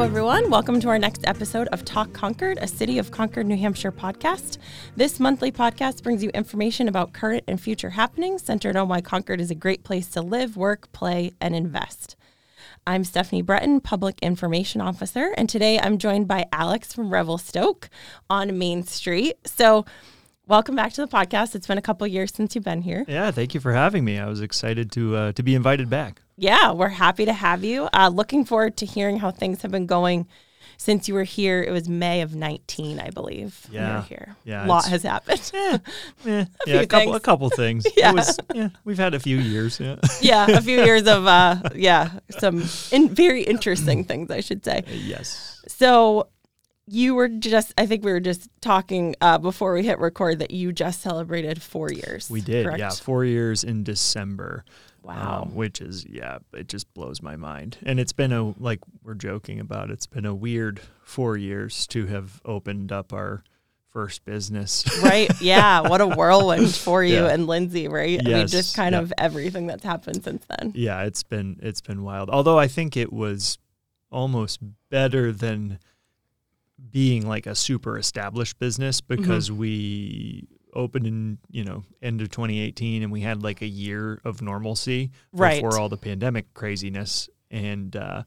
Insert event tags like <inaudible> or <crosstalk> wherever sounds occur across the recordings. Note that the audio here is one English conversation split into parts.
Hello, everyone. Welcome to our next episode of Talk Concord, a City of Concord, New Hampshire podcast. This monthly podcast brings you information about current and future happenings centered on why Concord is a great place to live, work, play, and invest. I'm Stephanie Breton, Public Information Officer, and today I'm joined by Alex from Revelstoke on Main Street. So, welcome back to the podcast. It's been a couple years since you've been here. Yeah, thank you for having me. I was excited to uh, to be invited back. Yeah, we're happy to have you. Uh, looking forward to hearing how things have been going since you were here. It was May of 19, I believe. you Yeah. were here. Yeah, a lot has happened. <laughs> Eh, <laughs> yeah, few a couple things. a couple things. <laughs> Yeah. It was, yeah, we've had a few years. Yeah. yeah, a few years of uh, yeah, some in, very interesting things, I should say. yes. So you were just, I think we were just talking uh, before we hit record that you just celebrated four years. We did. correct? Yeah, 4 years in December. Wow. Um, which is yeah, it just blows my mind. And it's been a like we're joking about. It's been a weird 4 years to have opened up our first business. right. <laughs> Yeah. What a whirlwind for you Yeah. and Lindsay, right? I mean, Yes, just kind yeah. of everything that's happened since then. yeah, it's been it's been wild. Although I think it was almost better than being like a super established business Mm-hmm. because we opened in you know end of 2018 and we had like a year of normalcy Right. before all the pandemic craziness and uh,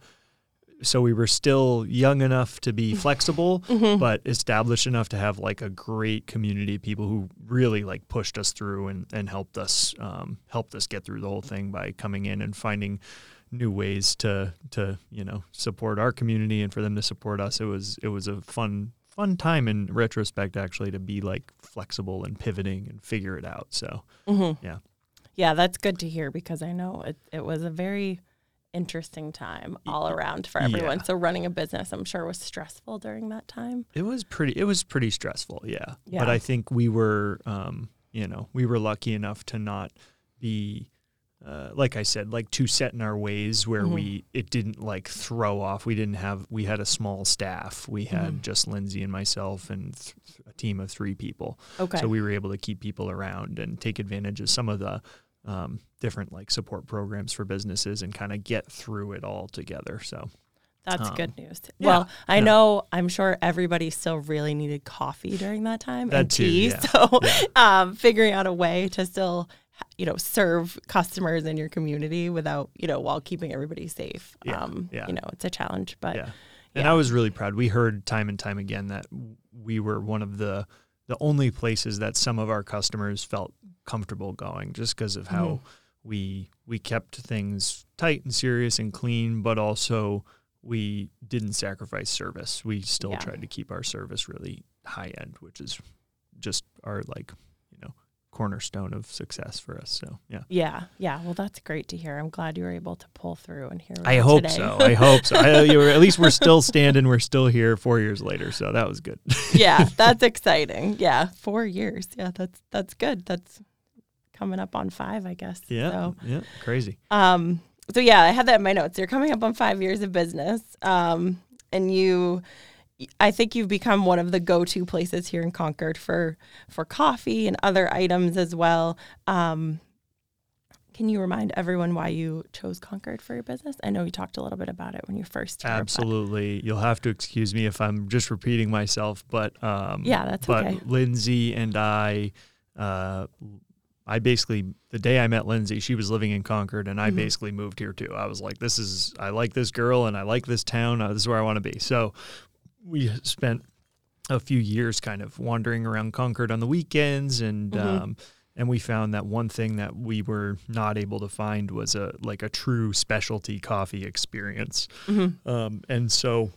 so we were still young enough to be <laughs> flexible Mm-hmm. but established enough to have like a great community of people who really like pushed us through and, and helped us um, helped us get through the whole thing by coming in and finding new ways to to you know support our community and for them to support us it was it was a fun fun time in retrospect actually to be like flexible and pivoting and figure it out so Mm-hmm. yeah Yeah, that's good to hear because I know it, it was a very interesting time all around for everyone. Yeah. So running a business, I'm sure, was stressful during that time. It was pretty. It was pretty stressful, yeah. Yeah. But I think we were, um, you know, we were lucky enough to not be, uh, like I said, like too set in our ways where Mhm. we it didn't like throw off. We didn't have. We had a small staff. We had Mhm. just Lindsay and myself and th- a team of three people. Okay. So we were able to keep people around and take advantage of some of the um, different like support programs for businesses and kind of get through it all together. So That's um, good news. yeah, well, I yeah. know, I'm sure everybody still really needed coffee during that time That and too, tea. yeah, <laughs> So, yeah. um, figuring out a way to still, you know, serve customers in your community without, you know, while keeping everybody safe. Yeah, um, yeah. You know, it's a challenge, but yeah. And. I was really proud. We heard time and time again that we were one of the the only places that some of our customers felt comfortable going just because of how Mm-hmm. we we kept things tight and serious and clean, but also we didn't sacrifice service. We still Yeah. tried to keep our service really high end, which is just our like, cornerstone of success for us. So yeah. yeah, yeah. Well, that's great to hear. I'm glad you were able to pull through and hear. I hope so. I hope so. I, <laughs> you were- at least we're still standing. We're still here four years later. So that was good. <laughs> yeah, that's exciting. Yeah, four years. Yeah, that's that's good. That's coming up on five, I guess. Yeah. So, Yeah. Crazy. um, so yeah, I had that in my notes. You're coming up on five years of business, um, and you, I think you've become one of the go-to places here in Concord for for coffee and other items as well. Um, can you remind everyone why you chose Concord for your business? I know you talked a little bit about it when you first here, but- Absolutely. You'll have to excuse me if I'm just repeating myself, but um, Yeah, that's but okay. Lindsay and I, uh, I basically the day I met Lindsay, she was living in Concord, and I Mhm. basically moved here too. I was like, this is I like this girl, and I like this town. Uh, this is where I want to be. So we spent a few years kind of wandering around Concord on the weekends and Mhm. um and we found that one thing that we were not able to find was a like a true specialty coffee experience. Mhm. Um and so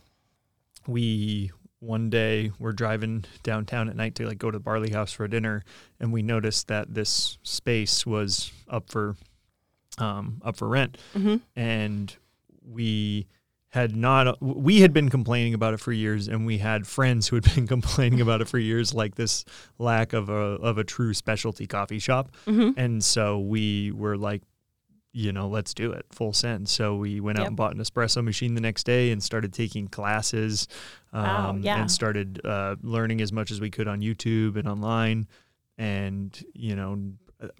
we one day we're driving downtown at night to like go to the barley house for dinner and we noticed that this space was up for um up for rent Mhm. and we had not we had been complaining about it for years and we had friends who had been <laughs> complaining about it for years like this lack of a of a true specialty coffee shop Mhm. and so we were like you know let's do it full send so we went out Yep. and bought an espresso machine the next day and started taking classes um, Wow, yeah. and started uh, learning as much as we could on youtube and online and you know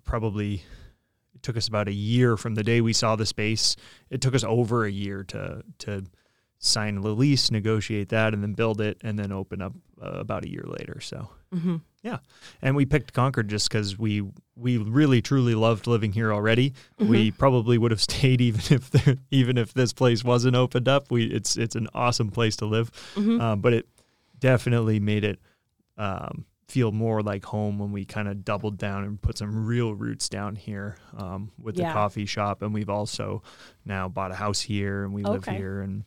probably it took us about a year from the day we saw the space. It took us over a year to to sign the lease, negotiate that, and then build it, and then open up uh, about a year later. So Mm-hmm. yeah, and we picked Concord just because we we really truly loved living here already. We probably would have <laughs> stayed even if the, even if this place wasn't opened up. We it's it's an awesome place to live, Mm-hmm. uh, but it definitely made it um, feel more like home when we kind of doubled down and put some real roots down here um, with Yeah. the coffee shop, and we've also now bought a house here and we live here and.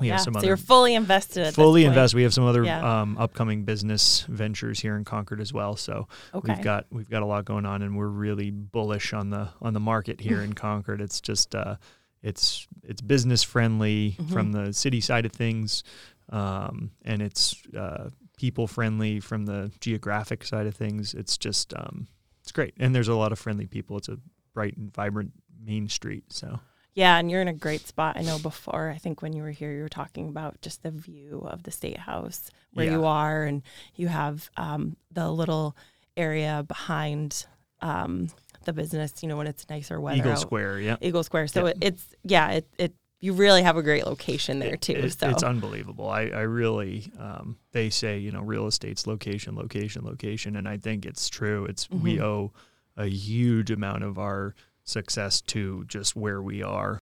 We yeah. have some so other you're fully invested. Fully this point. invest. We have some other Yeah. um, upcoming business ventures here in Concord as well. So Okay. we've got we've got a lot going on, and we're really bullish on the on the market here <laughs> in Concord. It's just uh, it's it's business friendly Mm-hmm. from the city side of things, um, and it's uh, people friendly from the geographic side of things. It's just um, it's great, and there's a lot of friendly people. It's a bright and vibrant main street. So Yeah, and you're in a great spot. I know before, I think when you were here, you were talking about just the view of the state house where you are, and you have um, the little area behind um, the business. You know, when it's nicer weather. Eagle out. Square, yeah. Eagle Square. So Yeah. it, it's yeah, it it you really have a great location there too. It- so it's unbelievable. I, I really, um, they say, you know, real estate's location, location, location. And I think it's true. It's, we Mhm. owe a huge amount of our success to just where we are.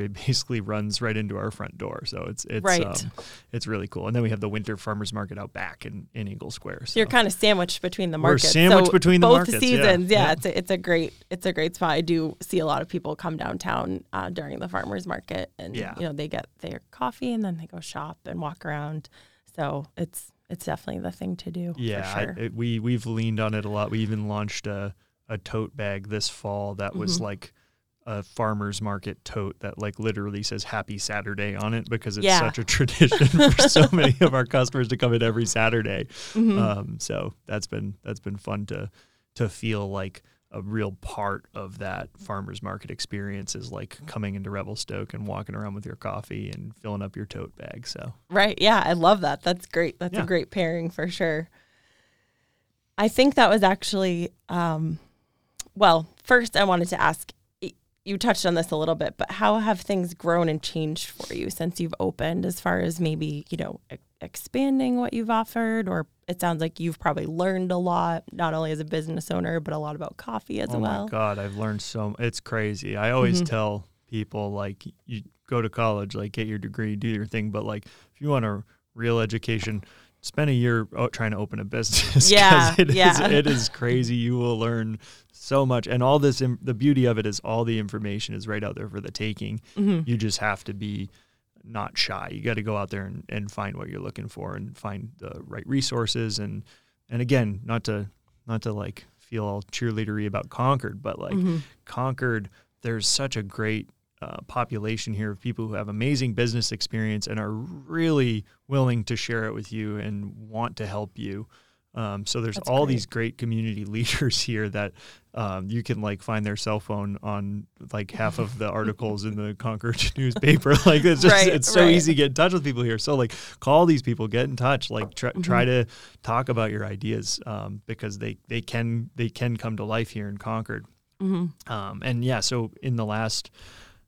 It <laughs> basically runs right into our front door, so it's it's Right. um, it's really cool. And then we have the winter farmers market out back in, in Eagle Square. So you're kind of sandwiched between the We're markets. sandwiched so between the both markets, seasons. Yeah, Yeah. it's a, it's a great it's a great spot. I do see a lot of people come downtown uh, during the farmers market, and Yeah. you know they get their coffee and then they go shop and walk around. So it's it's definitely the thing to do. Yeah, for sure. I, it, we we've leaned on it a lot. We even launched a a tote bag this fall that was Mhm. like a farmers market tote that like literally says happy saturday on it because it's Yeah. such a tradition <laughs> for so many of our customers to come in every saturday Mhm. um, so that's been that's been fun to to feel like a real part of that farmers market experience is like coming into revelstoke and walking around with your coffee and filling up your tote bag so Right. Yeah, I love that. That's great. That's Yeah. a great pairing for sure. I think that was actually um well, first I wanted to ask you touched on this a little bit, but how have things grown and changed for you since you've opened as far as maybe, you know, e- expanding what you've offered or it sounds like you've probably learned a lot not only as a business owner but a lot about coffee as oh well. my god i've learned so it's crazy i always Mhm. tell people like you go to college like get your degree do your thing but like if you want a real education spend a year trying to open a business <laughs> Yeah, it is- yeah. it is <laughs> crazy you will learn so much and all this. the beauty of it is all the information is right out there for the taking Mhm. you just have to be not shy. You got to go out there and, and find what you're looking for and find the right resources and and again, not to not to like feel all cheerleadery about Concord, but like Mhm. Concord, there's such a great uh, population here of people who have amazing business experience and are really willing to share it with you and want to help you. Um, so there's That's all great. these great community <laughs> leaders here that um, you can like find their cell phone on like half of the <laughs> articles in the Concord <laughs> newspaper. Like it's just Right, it's so right. easy to get in touch with people here. So like call these people, get in touch, like try, Mm-hmm. try to talk about your ideas um, because they they can they can come to life here in Concord. Mhm. Um, and yeah, so in the last,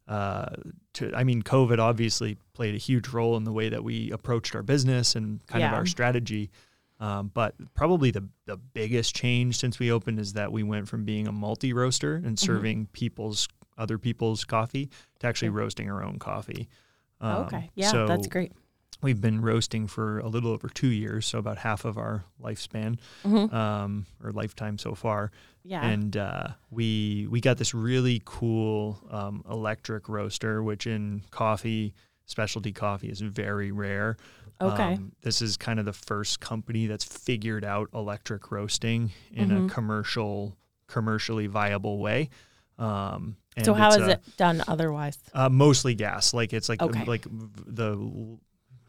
uh, to, I mean, COVID obviously played a huge role in the way that we approached our business and kind of our strategy. Um, but probably the the biggest change since we opened is that we went from being a multi roaster and serving people's other people's coffee to actually Okay. roasting our own coffee. Um, okay. Yeah, so that's great. We've been roasting for a little over two years, so about half of our lifespan Mhm. um, or lifetime so far Yeah. and uh, we we got this really cool um, electric roaster, which in coffee, specialty coffee, is very rare. Okay. Um, this is kind of the first company that's figured out electric roasting in Mhm. a commercial, commercially viable way. Um, and so how is a- it done otherwise? uh, mostly gas. Like it's like Okay. like the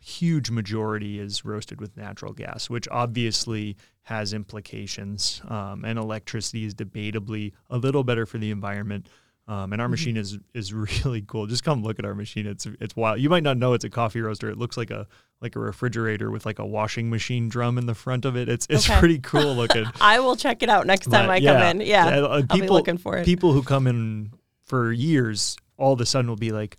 huge majority is roasted with natural gas, which obviously has implications. Um, and electricity is debatably a little better for the environment. Um, and our machine is is <laughs> really cool. Just come look at our machine. It's it's wild. You might not know it's a coffee roaster. It looks like a like a refrigerator with like a washing machine drum in the front of it. It's it's Okay. pretty cool looking. <laughs> I will check it out next time But I yeah, come in. Yeah. uh, I'll be people looking for it. people who come in for years all of a sudden will be like,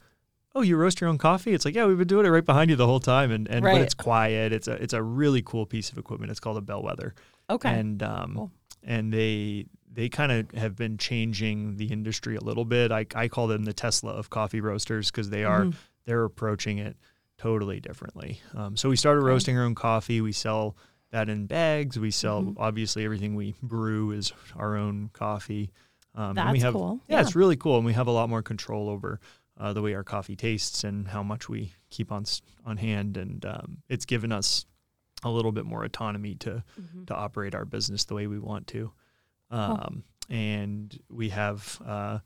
"Oh, you roast your own coffee?" It's like, "Yeah, we've been doing it right behind you the whole time." And and Right. but it's quiet. It's a it's a really cool piece of equipment. It's called a bellwether. okay. And um Cool. and they they kind of have been changing the industry a little bit. I I call them the Tesla of coffee roasters because they are Mhm. they're approaching it totally differently. Um, so we started Okay. roasting our own coffee. We sell that in bags. We sell Mhm. obviously everything we brew is our own coffee. Um, and That's we have, cool. Yeah, it's really cool, and we have a lot more control over uh, the way our coffee tastes and how much we keep on on hand. And um, it's given us a little bit more autonomy to Mhm. to operate our business the way we want to. Um, And we have uh,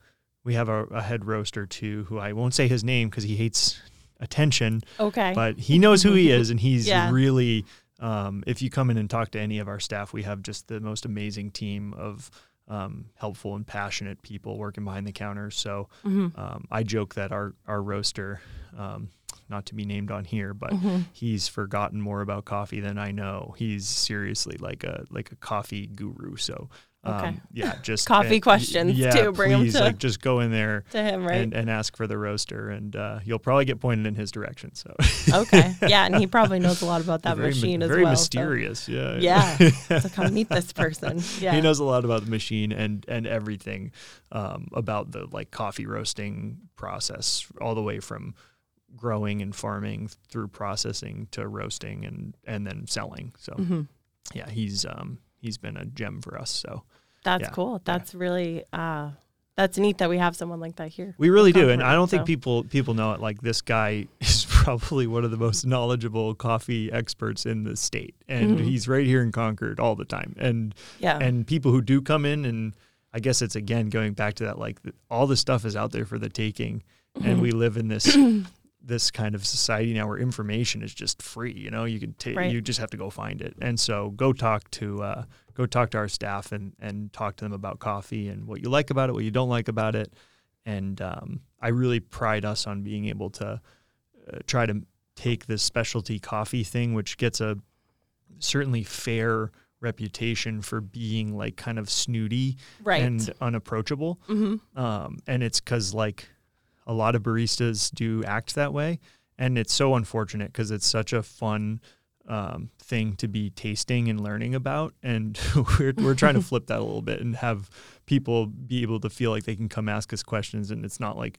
we have a, a head roaster too, who I won't say his name because he hates attention, Okay. but he knows who he is, <laughs> and he's Yeah. really. Um, if you come in and talk to any of our staff, we have just the most amazing team of um, helpful and passionate people working behind the counter. So Mhm. um, I joke that our our roaster, um, not to be named on here, but Mhm. he's forgotten more about coffee than I know. He's seriously like a like a coffee guru. So um, Okay. yeah, <laughs> just Coffee and- questions, yeah, too. Bring please, to- like just go in there to him, right? and, and ask for the roaster, and uh, you'll probably get pointed in his direction. So okay. <laughs> Yeah, and he probably knows a lot about that very, machine as very well. so- mysterious. Yeah, Yeah. <laughs> So come meet this person. Yeah. he knows a lot about the machine and and everything um, about the like coffee roasting process, all the way from growing and farming through processing to roasting and and then selling. So Mhm. yeah, he's um he's been a gem for us. So That's Yeah. cool. That's really uh that's neat that we have someone like that here. we really do, and I don't think people people know it. Like this guy <laughs> is probably one of the most knowledgeable coffee experts in the state, and Mhm. he's right here in Concord all the time. And Yeah. and people who do come in and i guess it's again going back to that like all the stuff is out there for the taking and Mhm. we live in this <clears throat> this kind of society now where information is just free you know you can take Right. you just have to go find it and so go talk to uh, go talk to our staff and and talk to them about coffee and what you like about it what you don't like about it and um, i really pride us on being able to uh, try to take this specialty coffee thing which gets a certainly fair reputation for being like kind of snooty right. and unapproachable. hmm Um, and it's because like a lot of baristas do act that way, and it's so unfortunate because it's such a fun um, thing to be tasting and learning about, and <laughs> we're we're trying to <laughs> flip that a little bit and have people be able to feel like they can come ask us questions, and it's not like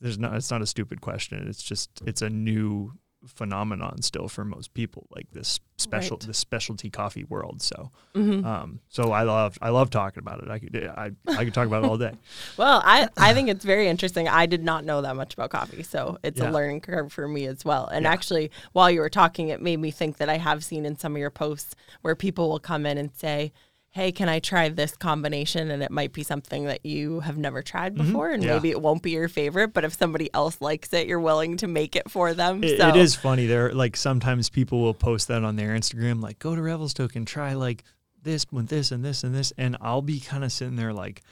there's not it's not a stupid question. It's just it's a new phenomenon still for most people like this special Right. the specialty coffee world so hmm um so i love i love talking about it i could i i could talk about it all day <laughs> Well, I, I think it's very interesting. I did not know that much about coffee, so it's Yeah. a learning curve for me as well. And Yeah. actually, while you were talking, it made me think that I have seen in some of your posts where people will come in and say, Hey, can I try this combination? And it might be something that you have never tried before, and Mm-hmm. Yeah. maybe it won't be your favorite. But if somebody else likes it, you're willing to make it for them. It, so it is funny. There, like sometimes people will post that on their Instagram, like go to Revelstoke and try like this with this and this and this, and I'll be kind of sitting there like,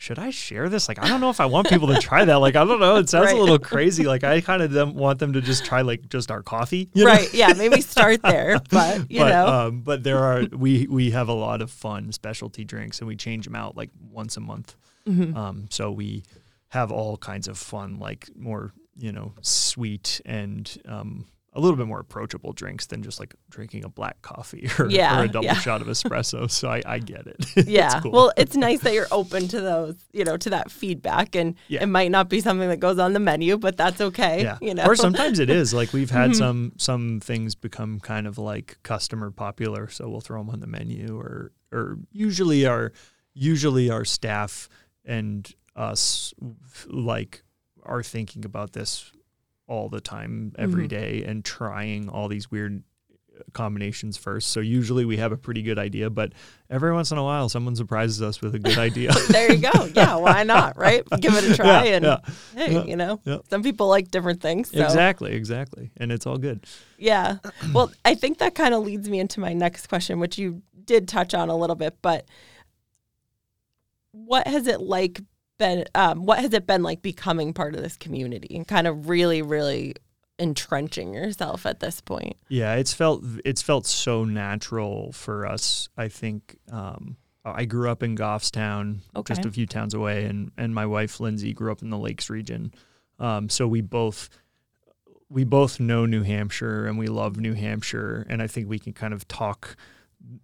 should I share this? Like, I don't know if I want people to try that. Like, I don't know. It sounds Right. a little crazy. Like, I kind of want them to just try like just our coffee, you know? right. Yeah, maybe start there, <laughs> but you but know, um, but there are we we have a lot of fun specialty drinks, and we change them out like once a month. Mhm. Um, so we have all kinds of fun, like more you know sweet and um, a little bit more approachable drinks than just like drinking a black coffee <laughs> or, Yeah, or a double yeah. shot of espresso. so I, I get it. <laughs> It's yeah. cool. Well, it's nice that you're open to those, you know, to that feedback, and Yeah. it might not be something that goes on the menu, but that's okay. yeah. You know, Or sometimes it is like we've had Mhm. some some things become kind of like customer popular, so we'll throw them on the menu. Or or usually our usually our staff and us like are thinking about this all the time every Mhm. day and trying all these weird combinations first. So usually we have a pretty good idea, but every once in a while someone surprises us with a good idea. <laughs> there you go. Yeah, why not? <laughs> Right? Give it a try, Yeah, and yeah. hey, Yeah, you know, some people like different things. So. Exactly, exactly. And it's all good. Yeah. Well, I think that kind of leads me into my next question, which you did touch on a little bit, but what has it like been um, what has it been like becoming part of this community and kind of really really entrenching yourself at this point Yeah, it's felt it's felt so natural for us. I think um, I grew up in Goffstown, just a few towns away, and and my wife Lindsay grew up in the Lakes region. Um, so we both we both know New Hampshire and we love New Hampshire, and I think we can kind of talk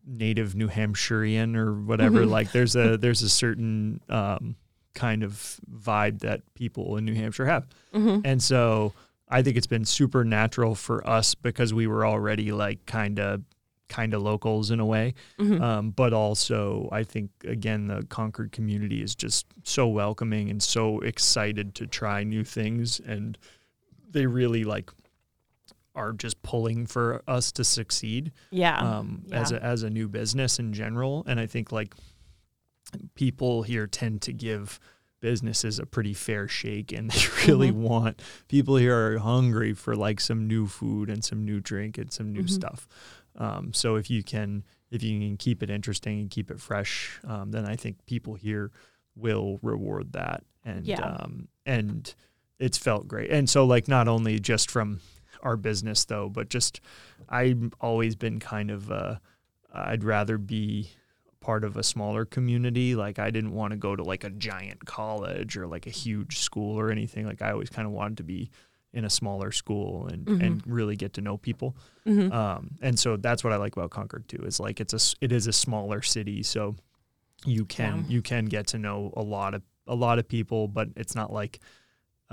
native New Hampshirean or whatever. Mhm. Like there's a there's a certain um, kind of vibe that people in New Hampshire have. mm-hmm. And so I think it's been super natural for us because we were already like kind of kind of locals in a way. Mm-hmm. Um, but also I think again the Concord community is just so welcoming and so excited to try new things and they really like are just pulling for us to succeed yeah um, as a as a new business in general. And I think like people here tend to give businesses a pretty fair shake, and they <laughs> really Mhm. want people here are hungry for like some new food and some new drink and some new Mhm. stuff. Um, so if you can if you can keep it interesting and keep it fresh, um, then I think people here will reward that. And Yeah. um, and it's felt great. And so like not only just from our business though, but just I've always been kind of uh, I'd rather be part of a smaller community. Like I didn't want to go to like a giant college or like a huge school or anything. Like I always kind of wanted to be in a smaller school and Mhm. and really get to know people. Mhm. Um, and so that's what I like about Concord too. Is like it's a it is a smaller city, so you can Yeah. you can get to know a lot of a lot of people, but it's not like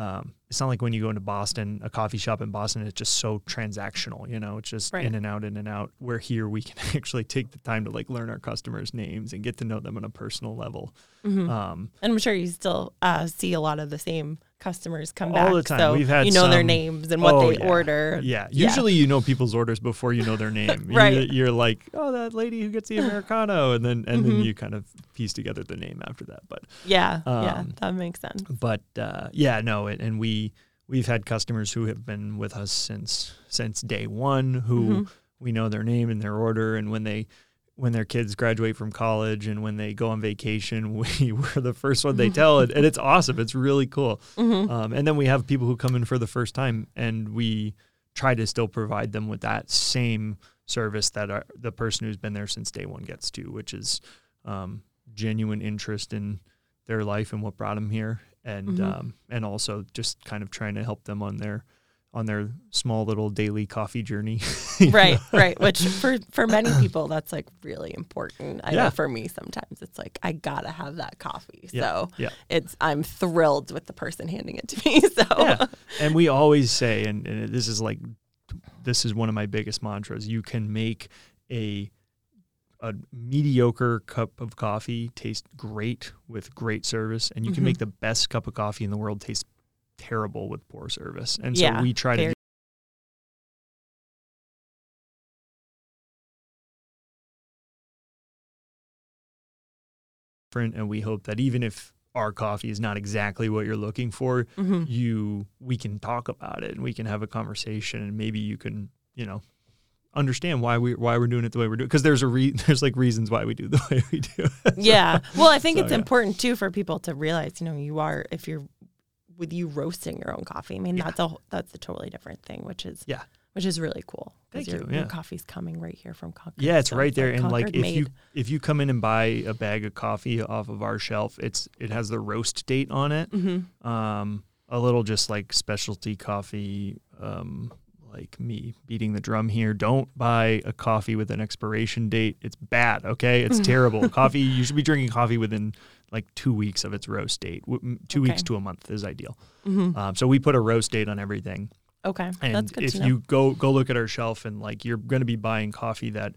um, it's not like when you go into Boston, a coffee shop in Boston, it's just so transactional, you know, it's just Right. in and out, in and out. Where here we can <laughs> actually take the time to like learn our customers' names and get to know them on a personal level. Mhm. Um, and i'm sure you still uh, see a lot of the same customers come All back the time. so We've had you know their names and what Oh, they yeah. order yeah, Yeah. usually you know people's orders before you know their name. <laughs> You- Right. you're like, oh, that lady who gets the <laughs> americano, and then and then Mhm. you kind of piece together the name after that. But yeah yeah Um, that makes sense but uh, yeah, no, it, and we we've had customers who have been with us since since day one who Mhm. we know their name and their order, and when they when their kids graduate from college and when they go on vacation, <laughs> we were the first one they tell, and, and it's awesome. It's really cool. Mhm. Um, and then we have people who come in for the first time, and we try to still provide them with that same service that our, the person who's been there since day one gets to, which is um, genuine interest in their life and what brought them here, and Mhm. um, and also just kind of trying to help them on their on their small little daily coffee journey. <laughs> right know? right which <laughs> for for many people that's like really important i Yeah. know for me sometimes it's like i gotta have that coffee Yeah, so yeah. it's i'm thrilled with the person handing it to me <laughs> so yeah. And we always say, and, and this is like, this is one of my biggest mantras. You can make a a mediocre cup of coffee taste great with great service, and you can Mhm. make the best cup of coffee in the world taste terrible with poor service. And so Yeah, we try to different, and we hope that even if our coffee is not exactly what you're looking for, Mhm. you we can talk about it and we can have a conversation and maybe you can you know understand why we why we're doing it the way we're doing because there's a re- <laughs> there's like reasons why we do the <laughs> way we do it. yeah well i <laughs> think So, it's yeah. important too for people to realize you know you are if you're with you roasting your own coffee. I mean Yeah. that's a that's a totally different thing which is Yeah. which is really cool. Thank your, you, your coffee's coming right here from Concord. Yeah it's so right there and like if you if you come in and buy a bag of coffee off of our shelf it's it has the roast date on it. Mhm. um a little just like specialty coffee um like me beating the drum here. Don't buy a coffee with an expiration date. It's bad okay? It's <laughs> terrible. Coffee you should be drinking coffee within like two weeks of its roast date. Two weeks to a month is ideal. Mhm. um, so we put a roast date on everything. Okay and that's good if to know. you go go look at our shelf and like you're going to be buying coffee that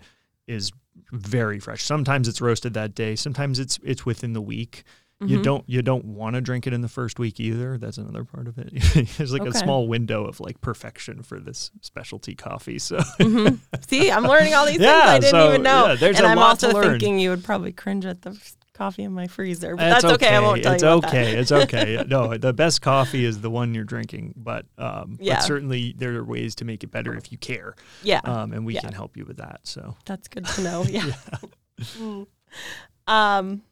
is very fresh. Sometimes it's roasted that day. Sometimes it's it's within the week you Mhm. don't you don't want to drink it in the first week either that's another part of it <laughs> there's like Okay. a small window of like perfection for this specialty coffee so Mhm. <laughs> See, I'm learning all these things I didn't so, even know. yeah, and I'm also thinking you would probably cringe at the coffee in my freezer. But It's that's okay. I won't tell it's you okay that. it's okay no the best coffee is the one you're drinking but um Yeah. but certainly there are ways to make it better if you care yeah, um and we Yeah. can help you with that so that's good to know. <laughs> Yeah. Mm. Um,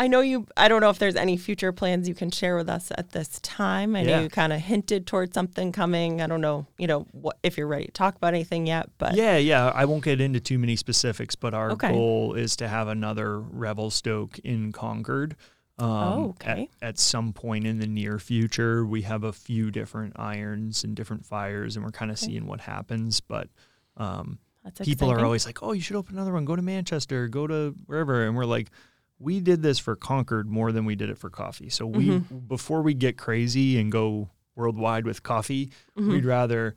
I know you. I don't know if there's any future plans you can share with us at this time. I know you kind of hinted towards something coming. I don't know, you know, what if you're ready to talk about anything yet. But Yeah, yeah. I won't get into too many specifics, but our Okay. goal is to have another Revelstoke in Concord. Um, Oh, okay. At, at some point in the near future, we have a few different irons and different fires, and we're kind of Okay. seeing what happens. But um, that's people are always like, "Oh, you should open another one. Go to Manchester. Go to wherever." And we're like, "We did this for Concord more than we did it for coffee. So we Mm-hmm. before we get crazy and go worldwide with coffee, Mm-hmm. we'd rather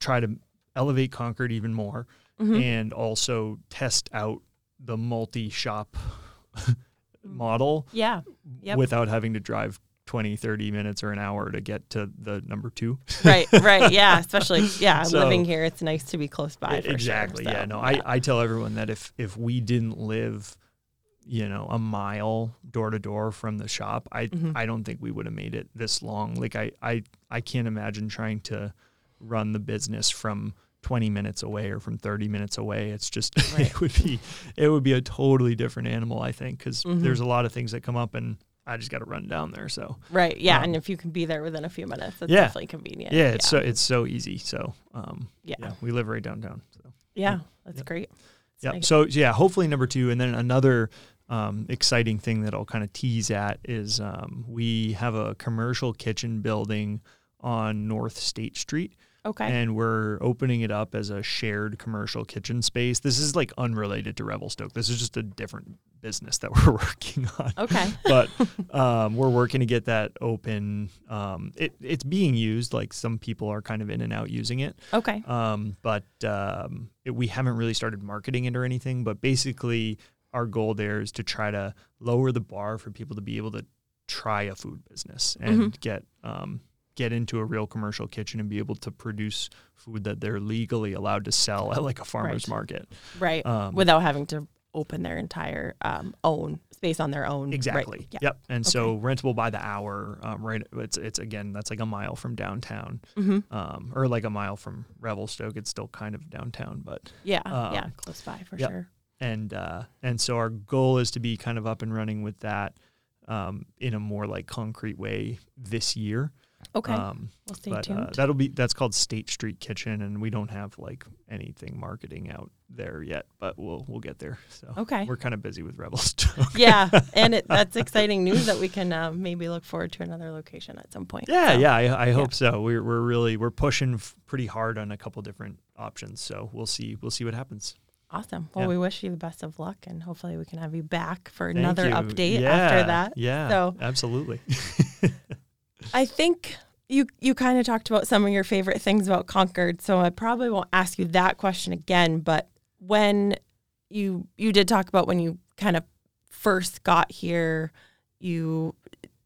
try to elevate Concord even more Mhm. and also test out the multi-shop <laughs> model yeah, Yep. without having to drive 20 30 minutes or an hour to get to the number two right, <laughs> right, yeah. Especially yeah, So- living here, it's nice to be close by. For exactly Sure, yeah so, no I, I tell everyone that if if we didn't live you know a mile door to door from the shop i Mhm. i don't think we would have made it this long like I, I i can't imagine trying to run the business from 20 minutes away or from 30 minutes away it's just <laughs> Right. it would be it would be a totally different animal i think because Mhm. there's a lot of things that come up and i just got to run down there so right, yeah. um, and if you can be there within a few minutes, that's Yeah. definitely convenient. yeah it's so it's so easy so um Yeah. yeah we live right downtown so yeah, that's great. It's Yeah. nice. So yeah, hopefully number two, and then another um, exciting thing that I'll kind of tease at is um, we have a commercial kitchen building on North State Street, okay, and we're opening it up as a shared commercial kitchen space. This is like unrelated to Revelstoke. This is just a different business that <laughs> we're working on okay, <laughs> but um, we're working to get that open. Um, it, it's being used. Like some people are kind of in and out using it. okay, Um, but um, it, we haven't really started marketing it or anything. But basically, our goal there is to try to lower the bar for people to be able to try a food business and get um, get into a real commercial kitchen and be able to produce food that they're legally allowed to sell at like a farmer's Right. market. right. Um, Without having to open their entire um, own space on their own. right, Exactly. Yeah. Yep. And so rentable by the hour. Um, right. It's it's again that's like a mile from downtown, hmm um, or like a mile from Revelstoke. It's still kind of downtown, but Yeah. Um, yeah. Close by for yep. sure. And uh, and so our goal is to be kind of up and running with that um, in a more like concrete way this year. Okay. Um, we'll stay but tuned. uh, that'll be that's called State Street Kitchen, and we don't have like anything marketing out there yet, but we'll we'll get there. So Okay. we're kind of busy with Revelstoke. <laughs> yeah, and it, <laughs> that's exciting news that we can uh, maybe look forward to another location at some point. Yeah, So, yeah, I, I hope so. We're we're really we're pushing f- pretty hard on a couple different options, so we'll see we'll see what happens. Awesome. Well, Yeah. we wish you the best of luck, and hopefully we can have you back for Thank another you. update Yeah, after that. Yeah, So- absolutely. <laughs> I think you you kind of talked about some of your favorite things about Concord, so I probably won't ask you that question again. But when you you did talk about when you kind of first got here, you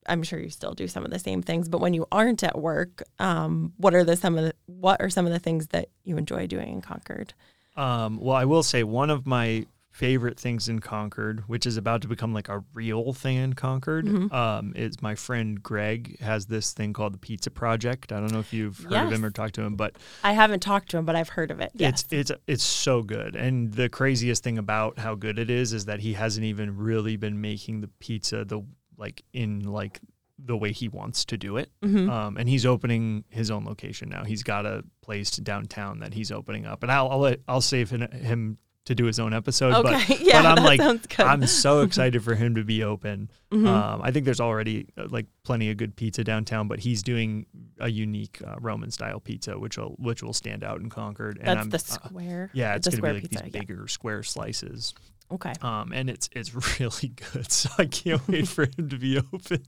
I'm sure you still do some of the same things, but when you aren't at work, um, what are the some of the what are some of the things that you enjoy doing in Concord? Um, well, I will say one of my favorite things in Concord, which is about to become like a real thing in Concord, Mhm. um, is my friend Greg has this thing called the Pizza Project. I don't know if you've heard of him or talked to him, but I haven't talked to him, but I've heard of it. Yes. It's it's it's so good. And the craziest thing about how good it is is that he hasn't even really been making the pizza the like in like the way he wants to do it. Mhm. Um, and he's opening his own location now. He's got a place downtown that he's opening up. And I'll I'll, let, I'll save him, him to do his own episode. okay. But <laughs> yeah, but I'm like. I'm so <laughs> excited for him to be open. Mhm. Um, I think there's already uh, like plenty of good pizza downtown, but he's doing a unique uh, Roman style pizza, which will which will stand out in Concord. and That's I'm, the uh, square. yeah, it's gonna be like pizza. these yeah. bigger square slices, Okay. um, and it's it's <laughs> really good. So I can't wait for him to be <laughs> open.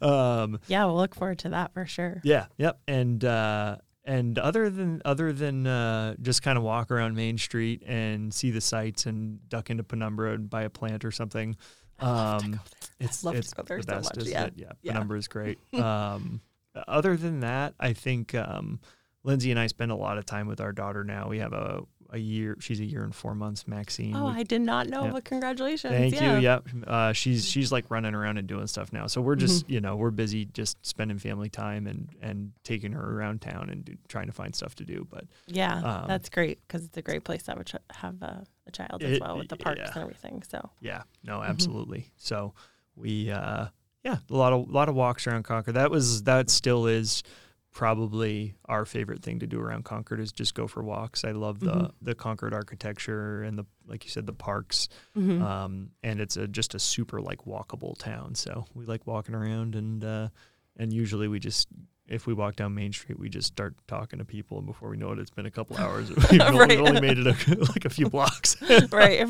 um, Yeah, we'll look forward to that for sure. yeah, yep, and uh, and other than other than uh, just kind of walk around Main Street and see the sights and duck into Penumbra and buy a plant or something. Um, it's love to it's go there the so best, much, yeah. it? Yeah, Yeah. Penumbra is great. <laughs> um, other than that, I think um, Lindsay and I spend a lot of time with our daughter now. We have a a year. She's a year and four months. Maxine. Oh, We- I did not know, yeah. but congratulations. Thank yeah. you. Yep. Uh, she's she's like running around and doing stuff now. So we're just you know we're busy just spending family time and and taking her around town and do, trying to find stuff to do. But Yeah, Um, that's great because it's a great place to have a, ch- have a, a child as It- well with the parks yeah. and everything. So yeah, no, Mm-hmm. absolutely. So we uh, yeah a lot of a lot of walks around Concord. That was that still is probably our favorite thing to do around Concord is just go for walks. I love the Mhm. the Concord architecture and the like you said the parks. mhm. um, and it's a just a super like walkable town. So we like walking around, and uh, and usually we just if we walk down Main Street, we just start talking to people, and before we know it, it's been a couple <laughs> hours. We've only, Right. only made it a, <laughs> like a few blocks. <laughs> right.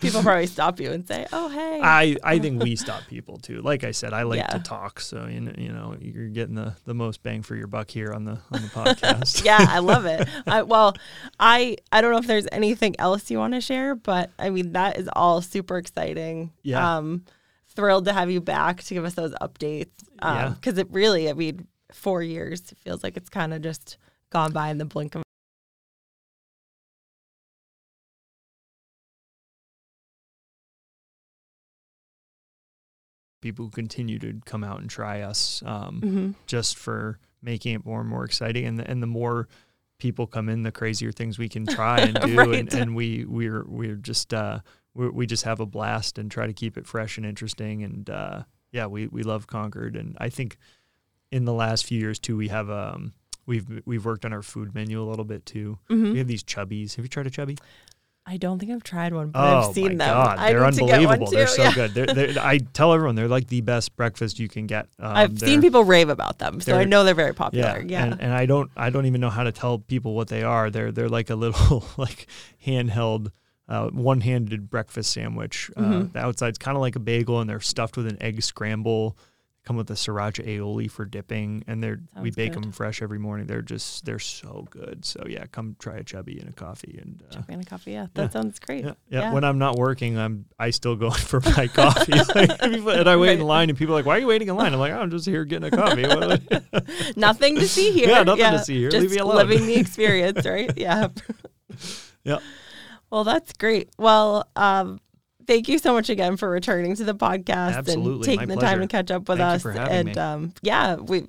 People probably stop you and say, "Oh, hey." I, I think we stop people too. Like I said, I like to talk, so you know, you know you're getting the, the most bang for your buck here on the on the podcast. yeah, I love it. I, well, I I don't know if there's anything else you want to share, but I mean that is all super exciting. Yeah. Um, thrilled to have you back to give us those updates. Yeah. Um, because it really, I mean, four years it feels like it's kind of just gone by in the blink of. People who continue to come out and try us. Um, Mhm. just for making it more and more exciting. And the, and the more people come in, the crazier things we can try and <laughs> do. Right. and, and we we're we're just uh, we we just have a blast and try to keep it fresh and interesting. And uh, yeah, we we love Concord. And I think in the last few years too, we have um we've we've worked on our food menu a little bit too. Mhm. We have these chubbies. Have you tried a chubby? I don't think I've tried one, but Oh I've seen my them. god, they're need to get one unbelievable. They're so yeah. good. They're, they're, I tell everyone they're like the best breakfast you can get. Um, I've seen people rave about them, so I know they're very popular. Yeah. And, and I don't I don't even know how to tell people what they are. They're they're like a little <laughs> like handheld uh, one-handed breakfast sandwich. Uh, Mhm. the outside's kind of like a bagel, and they're stuffed with an egg scramble. Come with a sriracha aioli for dipping, and they're we bake good. them fresh every morning. They're just they're so good. So yeah, come try a chubby and a coffee. And uh, Chubby and a coffee. Yeah, that yeah. sounds great. yeah, yeah, Yeah. when I'm not working, I'm I still go <laughs> for my coffee. <laughs> Like, and I wait in line, and people are like, "Why are you waiting in line?" I'm like, "Oh, "I'm just here getting a coffee." <laughs> Nothing to see here. Yeah, nothing to see here. Just Leave me alone. living the experience, right? Yeah. Yeah. Well, that's great. Well, um, thank you so much again for returning to the podcast Absolutely. and taking My the time to catch up with Thank us. and um, yeah, we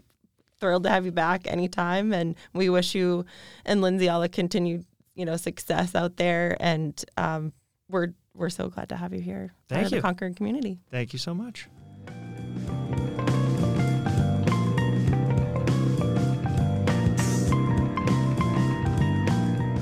thrilled to have you back anytime. And we wish you and Lindsay all the continued, you know, success out there. And um, we're we're so glad to have you here. Thank you. the Concord community. Thank you so much.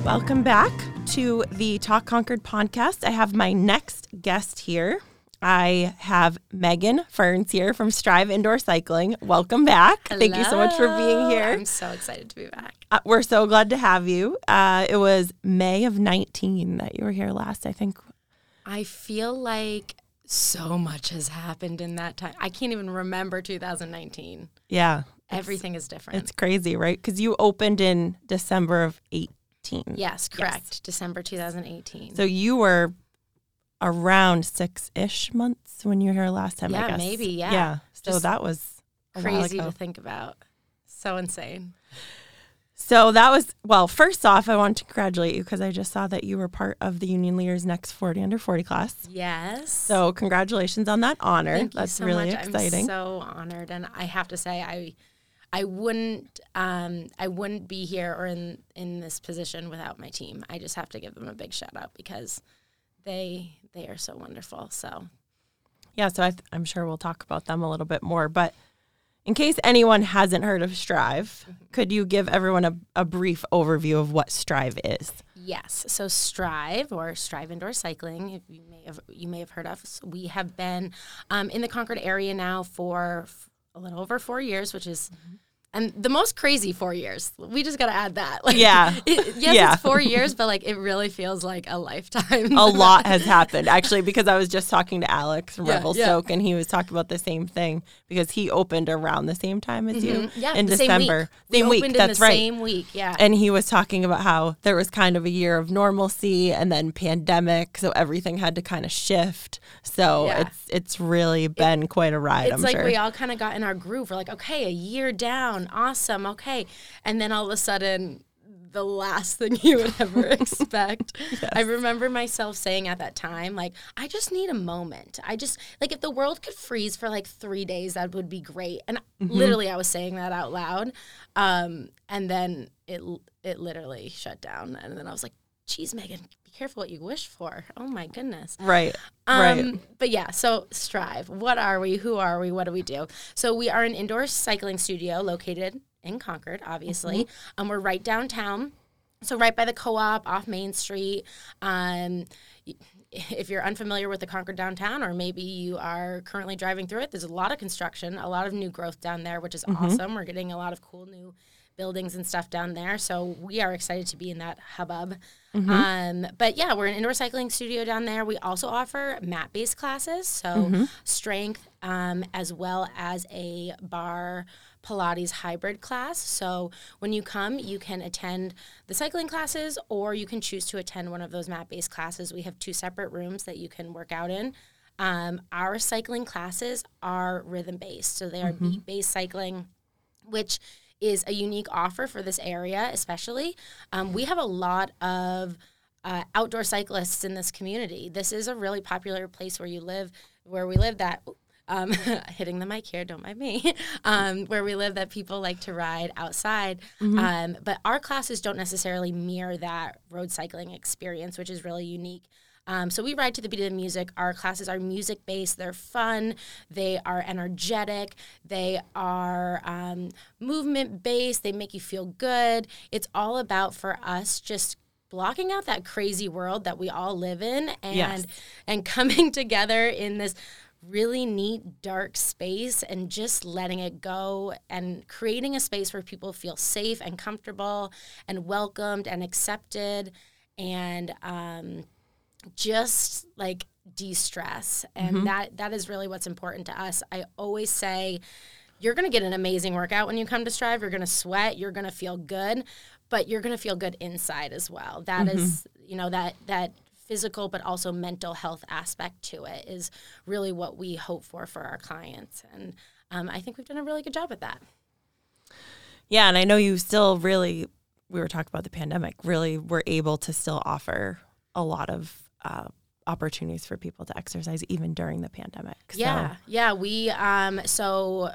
Welcome back to the Talk Concord podcast. I have my next guest here. I have Megan Ferns here from Strive Indoor Cycling. Welcome back. Thank you so much for being here. I'm so excited to be back. Uh, we're so glad to have you. Uh, it was May of 19 that you were here last, I think. I feel like so much has happened in that time. I can't even remember 2019. Yeah. Everything is different. It's crazy, right? Because you opened in December of 18. Yes, correct. December 2018. So you were around six ish months when you were here last time, I Yeah, maybe, yeah. Yeah. So Just that was a while Crazy ago. to think about. So insane. So that was well. First off, I want to congratulate you because I just saw that you were part of the Union Leaders Next 40 Under 40 class. Yes. So congratulations on that honor. Thank you That's so really much. exciting. I'm so honored, and I have to say, I, I wouldn't, um, I wouldn't be here or in in this position without my team. I just have to give them a big shout out because they they are so wonderful. So yeah, so I th- I'm sure we'll talk about them a little bit more. But in case anyone hasn't heard of Strive, Mm-hmm. could you give everyone a, a brief overview of what Strive is? Yes. So Strive or Strive Indoor Cycling, if you may have you may have heard of, us, we have been um, in the Concord area now for f- a little over four years, which is. And the most crazy four years. We just got to add that. <laughs> Like, Yeah. it- yes, Yeah. it's four years, but like it really feels like a lifetime. a <laughs> lot has happened actually because I was just talking to Alex from Yeah, Rebel yeah. Soak and he was talking about the same thing because he opened around the same time as you Mhm. Yeah, in the December. Same week. we week, opened that's in the right. Same week. Yeah. And he was talking about how there was kind of a year of normalcy and then pandemic, so everything had to kind of shift. So it's it's really been quite a ride. it's I'm like sure. we all kind of got in our groove. We're like, okay, a year down, awesome, okay, and then all of a sudden, the last thing you would ever <laughs> expect. I remember myself saying at that time, like, I just need a moment. I just, like, if the world could freeze for like three days, that would be great. And mm-hmm. literally, I was saying that out loud. Um, and then it, it literally shut down. And then I was like, geez, Megan, be careful what you wish for. Oh my goodness. Right. Um, right. But yeah, so Strive. What are we? Who are we? What do we do? So we are an indoor cycling studio located in Concord, obviously. Mm-hmm. Um, we're right downtown. So right by the co-op off Main Street. Um, if you're unfamiliar with the Concord downtown, or maybe you are currently driving through it, there's a lot of construction, a lot of new growth down there, which is mm-hmm. awesome. We're getting a lot of cool new buildings and stuff down there. So we are excited to be in that hubbub. Mm-hmm. Um, but yeah, we're an indoor cycling studio down there. We also offer mat based classes, so mm-hmm. strength um, as well as a bar. Pilates hybrid class. So when you come, you can attend the cycling classes or you can choose to attend one of those mat based classes. We have two separate rooms that you can work out in. Um, our cycling classes are rhythm based, so they are mm-hmm. beat based cycling, which is a unique offer for this area, especially. Um, we have a lot of uh, outdoor cyclists in this community. This is a really popular place where you live, where we live that. Um, <laughs> hitting the mic here, don't mind me. <laughs> Um, where we live, that people like to ride outside. Mm-hmm. Um, but our classes don't necessarily mirror that road cycling experience, which is really unique. Um, so we ride to the beat of the music. Our classes are music based. They're fun. They are energetic. They are um, movement based. They make you feel good. It's all about for us just blocking out that crazy world that we all live in and yes. and <laughs> coming together in this really neat dark space and just letting it go and creating a space where people feel safe and comfortable and welcomed and accepted and um, just like de-stress. And mm-hmm. that that is really what's important to us. I always say you're going to get an amazing workout when you come to strive. You're going to sweat. You're going to feel good but you're going to feel good inside as well. That mm-hmm. is, you know that that physical but also mental health aspect to it is really what we hope for for our clients. And um, i think we've done a really good job at that. Yeah and i know you still really we were talking about the pandemic really were able to still offer a lot of uh, opportunities for people to exercise even during the pandemic. Yeah, so. yeah. We um, so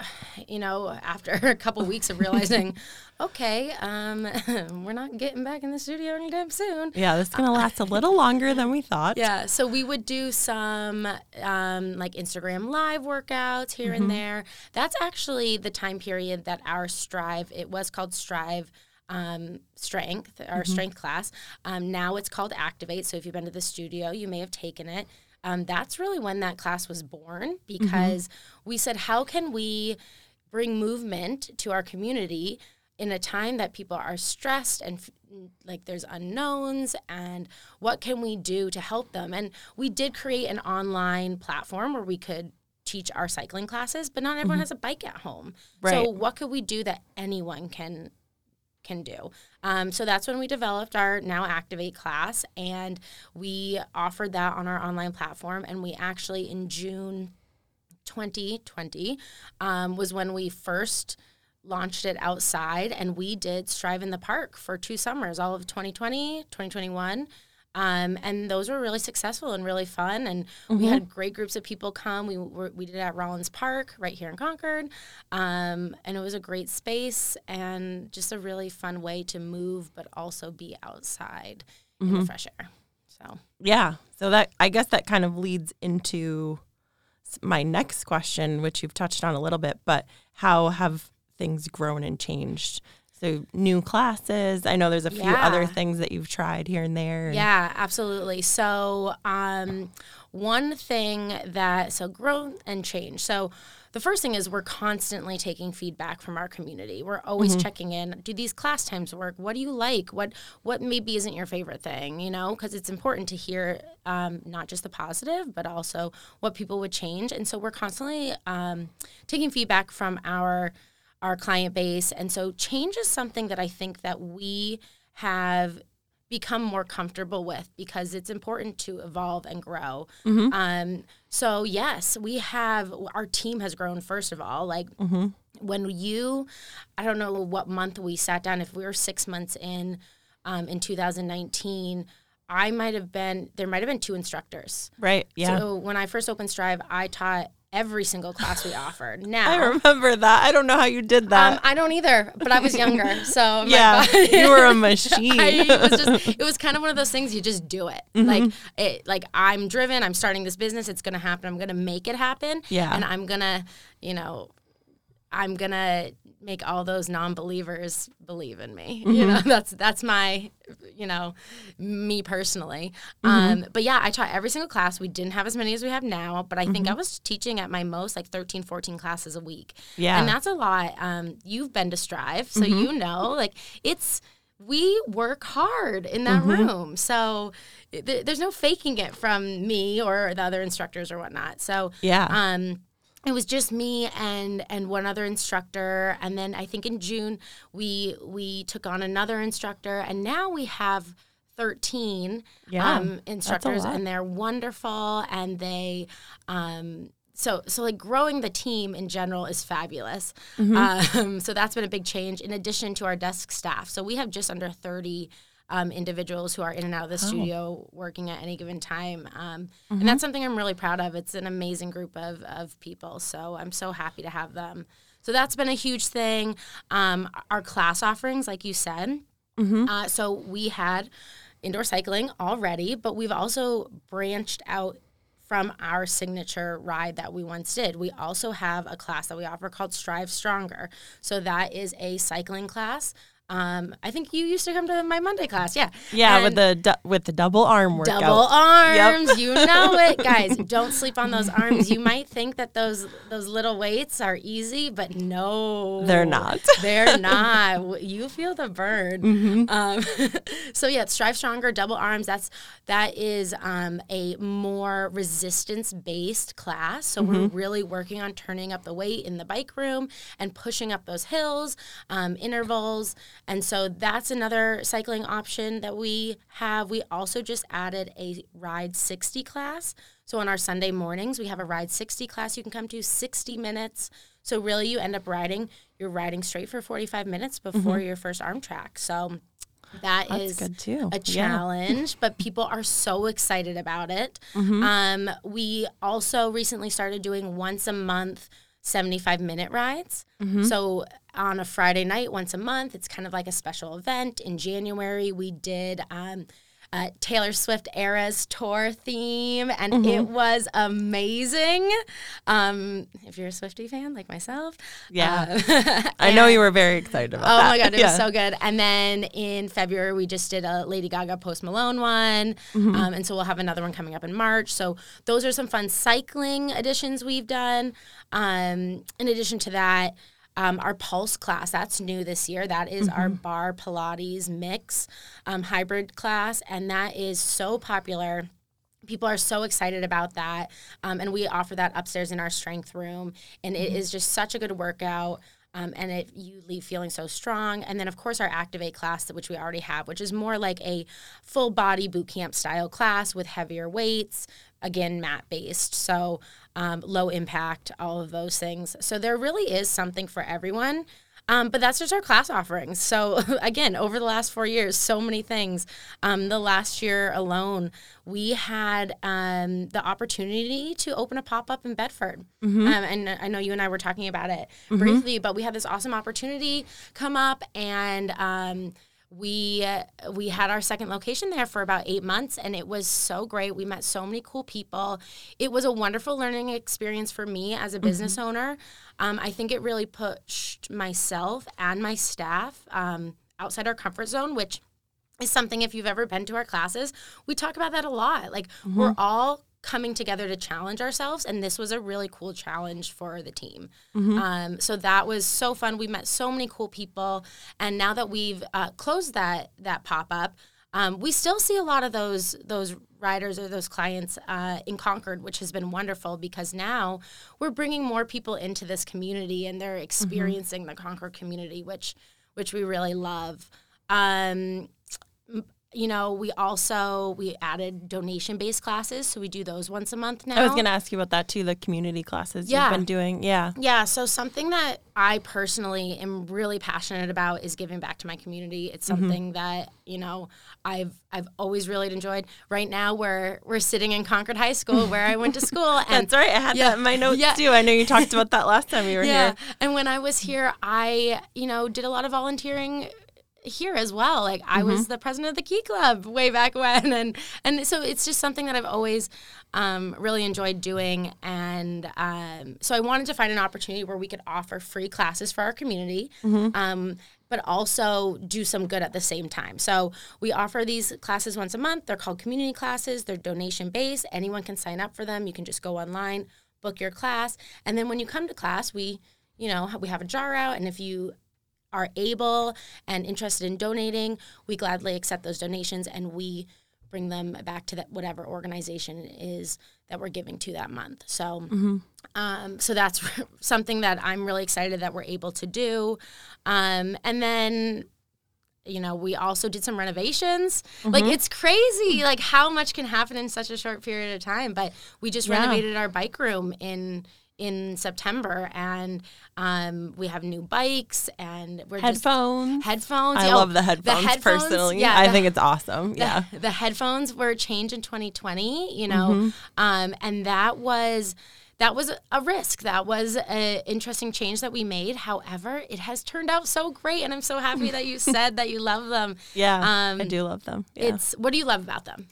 you know after a couple weeks of realizing, <laughs> okay, um, <laughs> we're not getting back in the studio anytime soon. Yeah, this is gonna last a little longer than we thought. Yeah, so we would do some um, like Instagram live workouts here mm-hmm. and there. That's actually the time period that our Strive. It was called Strive um, strength, our mm-hmm. strength class. Um, now it's called Activate. So if you've been to the studio, you may have taken it. Um, that's really when that class was born because mm-hmm. we said, how can we bring movement to our community in a time that people are stressed and f- like there's unknowns and what can we do to help them? And we did create an online platform where we could teach our cycling classes, but not everyone mm-hmm. has a bike at home. Right. So what could we do that anyone can can do. Um, so that's when we developed our Now Activate class, and we offered that on our online platform. And we actually, in June 2020, um, was when we first launched it outside, and we did Strive in the Park for two summers, all of 2020, 2021. Um, and those were really successful and really fun. And mm-hmm. we had great groups of people come. We were, we did it at Rollins Park right here in Concord, um, and it was a great space and just a really fun way to move, but also be outside mm-hmm. in the mm-hmm. fresh air. So yeah, so that I guess that kind of leads into my next question, which you've touched on a little bit, but how have things grown and changed so new classes. I know there's a few yeah. other things that you've tried here and there. Yeah, absolutely. So um, one thing that so growth and change. So the first thing is we're constantly taking feedback from our community. We're always mm-hmm. checking in. Do these class times work? What do you like? What what maybe isn't your favorite thing? You know, because it's important to hear um, not just the positive, but also what people would change. And so we're constantly um, taking feedback from our our client base. And so change is something that I think that we have become more comfortable with because it's important to evolve and grow. Mm-hmm. Um, so yes, we have our team has grown first of all. Like mm-hmm. when you, I don't know what month we sat down. If we were six months in, um, in 2019, I might have been there. Might have been two instructors. Right. Yeah. So when I first opened Strive, I taught every single class we offered. <laughs> Now I remember that. I don't know how you did that. um, I don't either, but I was younger, <laughs> so my yeah, body- <laughs> you were a machine. I, it was just it was kind of one of those things you just do it. Mm-hmm. Like it like I'm driven, I'm starting this business, it's gonna happen. I'm gonna make it happen. Yeah. And I'm gonna, you know, I'm gonna make all those non-believers believe in me. Mm-hmm. You know, <laughs> that's that's my, you know, me personally. Mm-hmm. Um, but yeah, I taught every single class. We didn't have as many as we have now, but I think Mm-hmm. I was teaching at my most like 13, 14 classes a week. Yeah. And that's a lot. Um, you've been to Strive, so Mm-hmm. you know, like it's we work hard in Mm-hmm. that room. So th- there's no faking it from me or the other instructors or whatnot. So Yeah. um, it was just me and and one other instructor, and then I think in June we we took on another instructor, and now we have. 13 Yeah, um, instructors and they're wonderful. And they um, so so like growing the team in general is fabulous. Mm-hmm. um, so that's been a big change in addition to our desk staff. So we have just under 30 um, individuals who are in and out of the studio working at any given time um, and that's something i'm really proud of it's an amazing group of, of people so i'm so happy to have them so that's been a huge thing um, our class offerings like you said uh, so we had indoor cycling already, but we've also branched out from our signature ride that we once did. We also have a class that we offer called Strive Stronger. So that is a cycling class. Um, I think you used to come to my Monday class, yeah. yeah, with And- the du- with the double arm workout. Double arms, you know <laughs> it, guys. Don't sleep on those arms. You might think that those those little weights are easy, but no, They're not. <laughs> They're <laughs> not. You feel the burn. Mm-hmm. Um, so yeah, strive stronger, double arms. That's that is um, a more resistance based class. So we're Mm-hmm. really working on turning up the weight in the bike room and pushing up those hills, um, intervals. And so that's another cycling option that we have. We also just added a Ride 60 class. So on our Sunday mornings, we have a Ride 60 class you can come to 60 minutes. So really you end up riding, you're riding straight for 45 minutes before your first arm track. So that That's is good too. a Yeah. challenge, but people are so excited about it. Mm-hmm. Um, we also recently started doing once a month 75 minute rides. Mm-hmm. So on a Friday night, once a month, it's kind of like a special event. In January, we did. Um, uh, Taylor Swift Eras tour theme, and Mm-hmm. it was amazing. Um, if you're a Swiftie fan like myself, Yeah. uh, I know you were very excited about that. Oh that. my god, it yeah. was so good. And then in February, we just did a Lady Gaga Post Malone one, Mm-hmm. um, and so we'll have another one coming up in March. So those are some fun cycling additions we've done. Um, in addition to that. Um, our Pulse class, that's new this year. That is our Mm-hmm. bar Pilates mix um, hybrid class, and that is so popular people are so excited about that um, and we offer that upstairs in our strength room and it is just such a good workout um, and it, you leave feeling so strong and then of course our activate class which we already have which is more like a full body boot camp style class with heavier weights again mat based so um, low impact all of those things so there really is something for everyone um, but that's just our class offerings. So <laughs> again, over the last four years, so many things. Um, the last year alone, we had um, the opportunity to open a pop up in Bedford, um, and I know you and I were talking about it briefly. But we had this awesome opportunity come up, and we we had our second location there for about eight months and it was so great. We met so many cool people. It was a wonderful learning experience for me as a business owner. Um, i think it really pushed myself and my staff um, outside our comfort zone which is something if you've ever been to our classes we talk about that a lot. Like we're all coming together to challenge ourselves and this was a really cool challenge for the team. Um, so that was so fun. We met so many cool people and now that we've uh, closed that that pop-up um, we still see a lot of those those riders or those clients uh, in Concord, which has been wonderful because now we're bringing more people into this community and they're experiencing the Concord community, which which we really love. Um, you know, we also we added donation based classes, so we do those once a month now. I was going to ask you about that too. The community classes Yeah. you've been doing. Yeah. Yeah, so something that I personally am really passionate about is giving back to my community. It's Mm-hmm. something that you know I've I've always really enjoyed. Right now, we're we're sitting in Concord High School where I went to <laughs> school, and That's right. I had Yeah. that in my notes Yeah. too. I know you talked about that last time you were <laughs> yeah. here. And when I was here, I you know did a lot of volunteering here as well. Like I was Mm-hmm. the president of the Key Club way back when, <laughs> and and so it's just something that I've always um, really enjoyed doing. And um, so I wanted to find an opportunity where we could offer free classes for our community. Mm-hmm. Um, but also do some good at the same time. So we offer these classes once a month. They're called community classes. They're donation based. Anyone can sign up for them. You can just go online, book your class, and then when you come to class, we, you know, we have a jar out, and if you are able and interested in donating, we gladly accept those donations and we bring them back to that whatever organization it is that we're giving to that month. So, um, so that's <laughs> something that I'm really excited that we're able to do. Um, and then, you know, we also did some renovations. Like it's crazy, like how much can happen in such a short period of time. But we just Yeah. renovated our bike room in in September, and um, we have new bikes, and we're Headphones. just headphones. I love the headphones, personally. Yeah, I the- think it's awesome. the, yeah. the headphones were changed in 2020 you know Mm-hmm. um, and that was that was a risk that was an interesting change that we made however it has turned out so great and i'm so happy that you <laughs> said that you love them Yeah. um, I do love them. Yeah. it's what do you love about them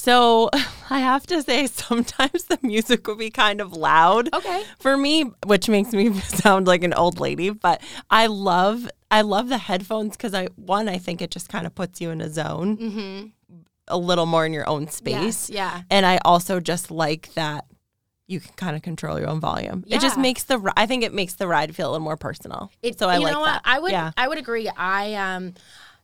So <laughs> I have to say, sometimes the music will be kind of loud. Okay. For me, which makes me <laughs> sound like an old lady, but I love I love the headphones because I one I think it just kind of puts you in a zone, a little more in your own space. Mm-hmm. Yes, yeah. And I also just like that you can kind of control your own volume. It just makes the I think it makes the ride feel a little more personal. It, so I you like know that. I would Yeah. I would agree. I um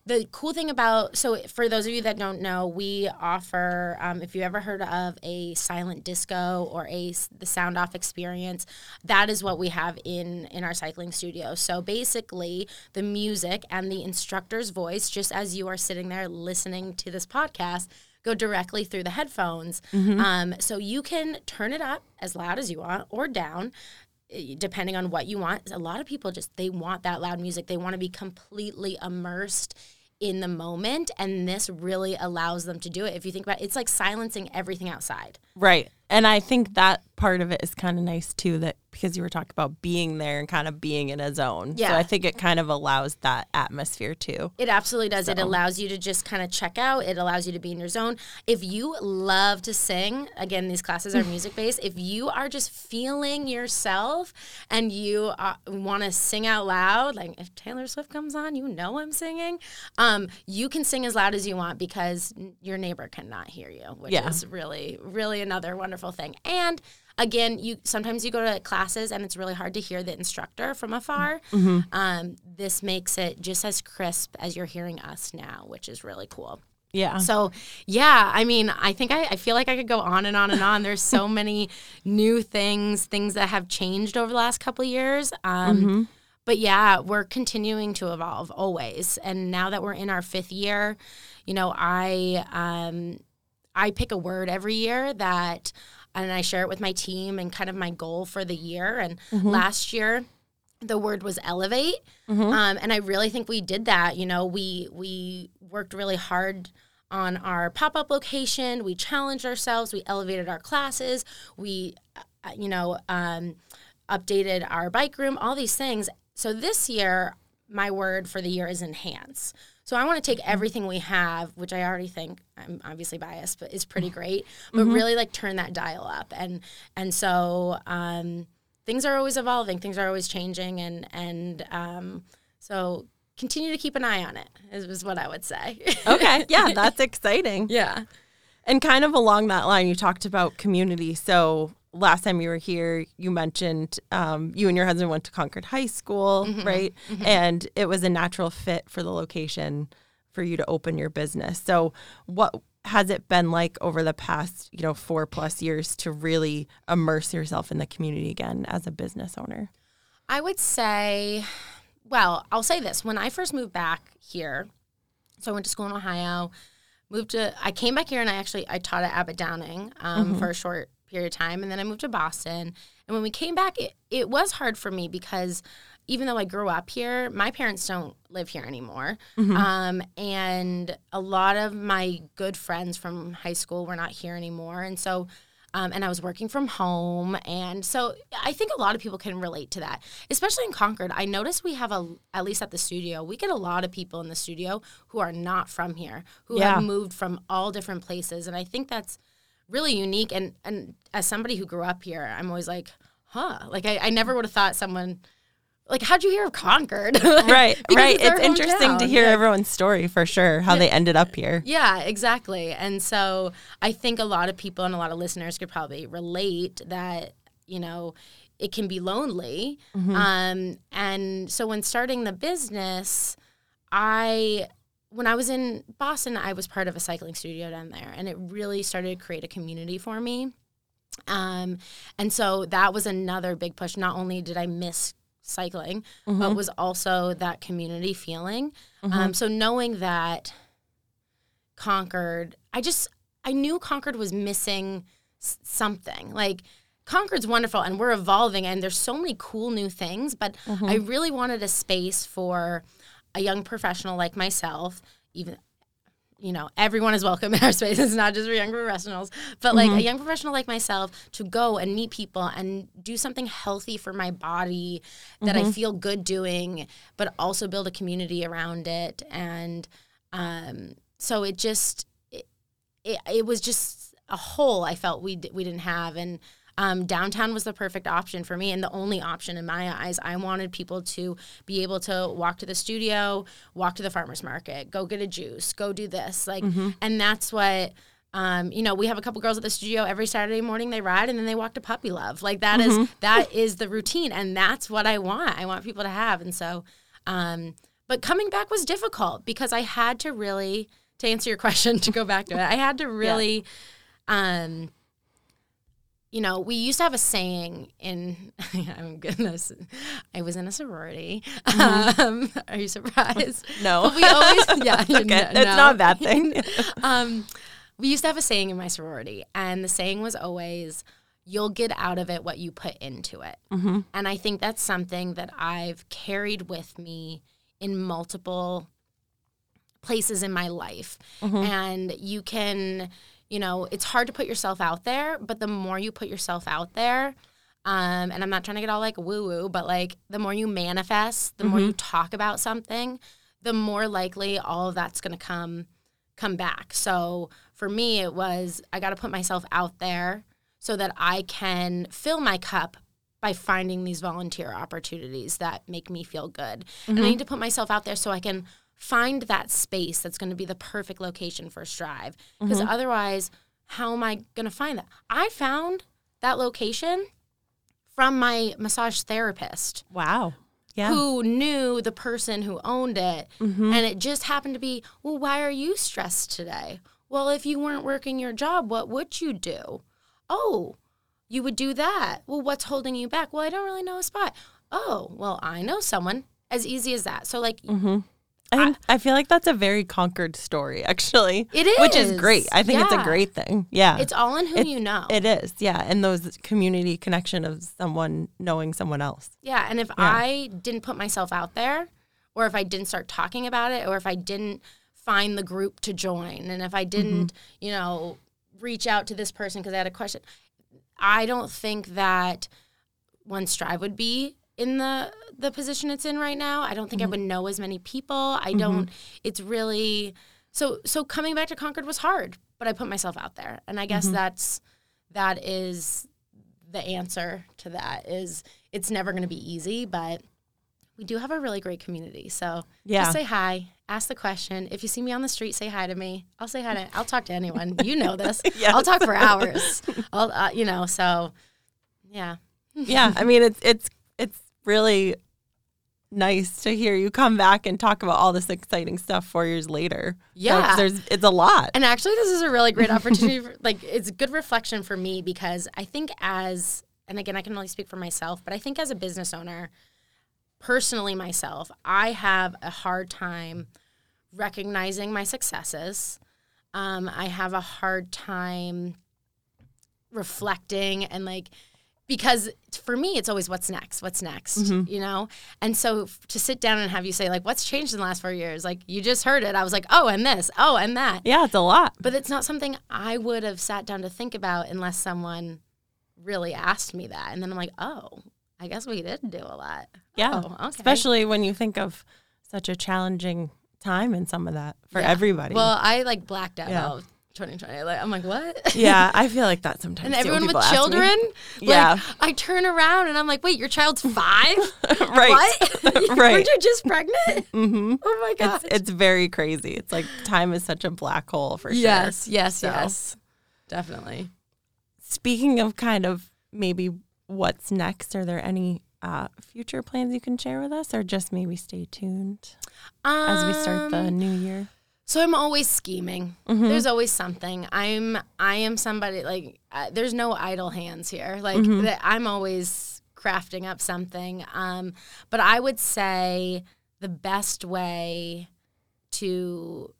the cool thing about so for those of you that don't know, we offer um, if you ever heard of a silent disco or a the sound off experience, that is what we have in in our cycling studio. So basically, the music and the instructor's voice, just as you are sitting there listening to this podcast. Go directly through the headphones. Um, so you can turn it up as loud as you want or down depending on what you want. A lot of people just they want that loud music. They want to be completely immersed in the moment and this really allows them to do it. If you think about it, it's like silencing everything outside. Right. And I think that part of it is kind of nice too, that because you were talking about being there and kind of being in a zone. Yeah. So. I think it kind of allows that atmosphere too. It absolutely does. It allows you to just kind of check out. It allows you to be in your zone. If you love to sing, again, these classes are <laughs> music based. If you are just feeling yourself and you uh, want to sing out loud, like if Taylor Swift comes on, you know I'm singing. Um, you can sing as loud as you want because your neighbor cannot hear you, which Yeah. is really, really another wonderful thing. And again, you sometimes you go to classes and it's really hard to hear the instructor from afar. Um, this makes it just as crisp as you're hearing us now, which is really cool. Yeah. So, yeah, I mean, I think I, I feel like I could go on and on and on. There's so <laughs> many new things, things that have changed over the last couple of years. Um, But yeah, we're continuing to evolve always. And now that we're in our fifth year, you know, I um, I pick a word every year that, and I share it with my team and kind of my goal for the year. And last year, the word was elevate, um, and I really think we did that. You know, we we worked really hard on our pop up location. We challenged ourselves. We elevated our classes. We, uh, you know, um, updated our bike room. All these things. So this year, my word for the year is enhance. So I want to take everything we have, which I already think I'm obviously biased, but is pretty great, but really like turn that dial up. And and so um, things are always evolving, things are always changing, and and um, so continue to keep an eye on it is, is what I would say. okay. Yeah, that's <laughs> exciting. yeah. And kind of along that line, you talked about community. So last time you were here, you mentioned um, you and your husband went to Concord High School, right? And it was a natural fit for the location for you to open your business. So what has it been like over the past, you know, four plus years to really immerse yourself in the community again as a business owner? I would say, well, I'll say this. When I first moved back here, so I went to school in Ohio, moved to I came back here and I actually I taught at Abbott Downing um, for a short period of time and then I moved to Boston. And when we came back it, it was hard for me because even though I grew up here, my parents don't live here anymore. Um, and a lot of my good friends from high school were not here anymore. And so um, and I was working from home, and so I think a lot of people can relate to that, especially in Concord. I notice we have a, at least at the studio, we get a lot of people in the studio who are not from here, who Yeah. have moved from all different places, and I think that's really unique. And and as somebody who grew up here, I'm always like, huh, like I, I never would have thought someone. Like, how'd you hear of Concord? <laughs> Right, right. it's It's interesting to hear Yeah. everyone's story for sure, how they ended up here. Yeah, exactly. And so I think a lot of people and a lot of listeners could probably relate that, you know, it can be lonely. Um, and so when starting the business, I when I was in Boston, I was part of a cycling studio down there, and it really started to create a community for me. Um, and so that was another big push. Not only did I miss cycling, but was also that community feeling. Um, so knowing that Concord, I just I knew Concord was missing s- something. Like Concord's wonderful and we're evolving and there's so many cool new things, but I really wanted a space for a young professional like myself, even you know, everyone is welcome in our space. <laughs> It's not just for young professionals, but like a young professional like myself to go and meet people and do something healthy for my body that I feel good doing, but also build a community around it. And um, so it just, it, it, it was just a hole I felt we, d- we didn't have. And um, downtown was the perfect option for me and the only option in my eyes. I wanted people to be able to walk to the studio, walk to the farmer's market, go get a juice, go do this. Like, and that's what. Um, you know, we have a couple girls at the studio every Saturday morning. They ride and then they walk to Puppy Love. Like that is that is the routine, and that's what I want. I want people to have, and so. Um, but coming back was difficult because I had to really, to answer your <laughs> question, to go back to it, I had to really, um, you know, we used to have a saying in, <laughs> I'm goodness, I was in a sorority. Um, <laughs> are you surprised? No. we always, <laughs> yeah, It's okay. It's not a bad thing. um, we used to have a saying in my sorority, and the saying was always, "You'll get out of it what you put into it." Mm-hmm. And I think that's something that I've carried with me in multiple places in my life. Mm-hmm. And you can, you know, it's hard to put yourself out there, but the more you put yourself out there, um, and I'm not trying to get all like woo woo, but like the more you manifest, the more you talk about something, the more likely all of that's going to come come back. So for me, it was I got to put myself out there so that I can fill my cup by finding these volunteer opportunities that make me feel good. And I need to put myself out there so I can find that space that's going to be the perfect location for Strive. Because otherwise, how am I going to find that? I found that location from my massage therapist Wow. Yeah. who knew the person who owned it. Mm-hmm. And it just happened to be, well, why are you stressed today? Well, if you weren't working your job, what would you do? Oh, you would do that. Well, what's holding you back? Well, I don't really know a spot. Oh, well, I know someone. As easy as that. So, like, Mm-hmm. I I feel like that's a very Concord story, actually. It is. which is great. I think it's a great thing. Yeah, it's all in who It- you know. it is. Yeah, and those community connection of someone knowing someone else. Yeah, and if I didn't put myself out there, or if I didn't start talking about it, or if I didn't find the group to join, and if I didn't, mm-hmm. you know, reach out to this person because I had a question, I don't think that one Strive would be in the the position it's in right now. I don't think I mm-hmm. would know as many people. I mm-hmm. don't. It's really so. So coming back to Concord was hard, but I put myself out there, and I guess mm-hmm. that's that is the answer to that is it's never going to be easy, but we do have a really great community. So Yeah. just say hi, ask the question. If you see me on the street, say hi to me. I'll say hi to. I'll talk to anyone. You know this. <laughs> Yes. I'll talk for hours. <laughs> I'll, uh, you know. So, yeah. yeah, I mean it's it's it's really nice to hear you come back and talk about all this exciting stuff four years later. So, Yeah. there's it's a lot. And actually, this is a really great <laughs> opportunity. For, like, it's a good reflection for me because I think as, and again, I can only speak for myself, but I think as a business owner, personally myself, I have a hard time recognizing my successes Um, I have a hard time reflecting and like because for me it's always what's next what's next Mm-hmm. you know and so f- to sit down and have you say like what's changed in the last four years like you just heard it i was like oh and this oh and that Yeah, it's a lot. but it's not something i would have sat down to think about unless someone really asked me that and then i'm like oh i guess we did do a lot Yeah. oh, okay Especially when you think of such a challenging time in some of that for Yeah. everybody. well i like blacked out Yeah. Of 2020 like i'm like what yeah, I <laughs> feel like that sometimes. and everyone with people ask me. children Yeah. i turn around and i'm like wait your child's five <laughs> right. What? <laughs> Right. Weren't you just pregnant? hmm Oh my god. It's it's very crazy. It's like time is such a black hole for sure. yes, yes, So- yes. Definitely. Speaking of kind of maybe what's next, are there any uh, future plans you can share with us, or just maybe stay tuned as we start the Um, new year? So I'm always scheming. Mhm. There's always something. I'm I am somebody like uh, there's no idle hands here. Like Mhm. that I'm always crafting up something. Um but I would say the best way to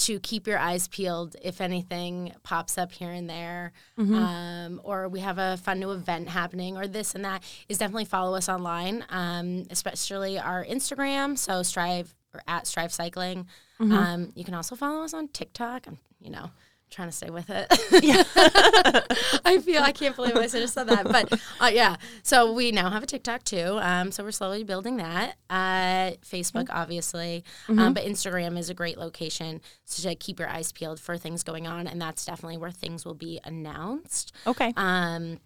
to keep your eyes peeled if anything pops up here and there Mhm. um, or we have a fun new event happening or this and that is definitely follow us online um, especially our instagram so strive or at strive cycling Mhm. um, you can also follow us on tiktok i'm you know trying to stay with it Yeah. <laughs> i feel i can't believe i just said that but uh, yeah so we now have a tiktok too um, so we're slowly building that uh, facebook obviously um, but instagram is a great location to keep your eyes peeled for things going on and that's definitely where things will be announced Okay. um,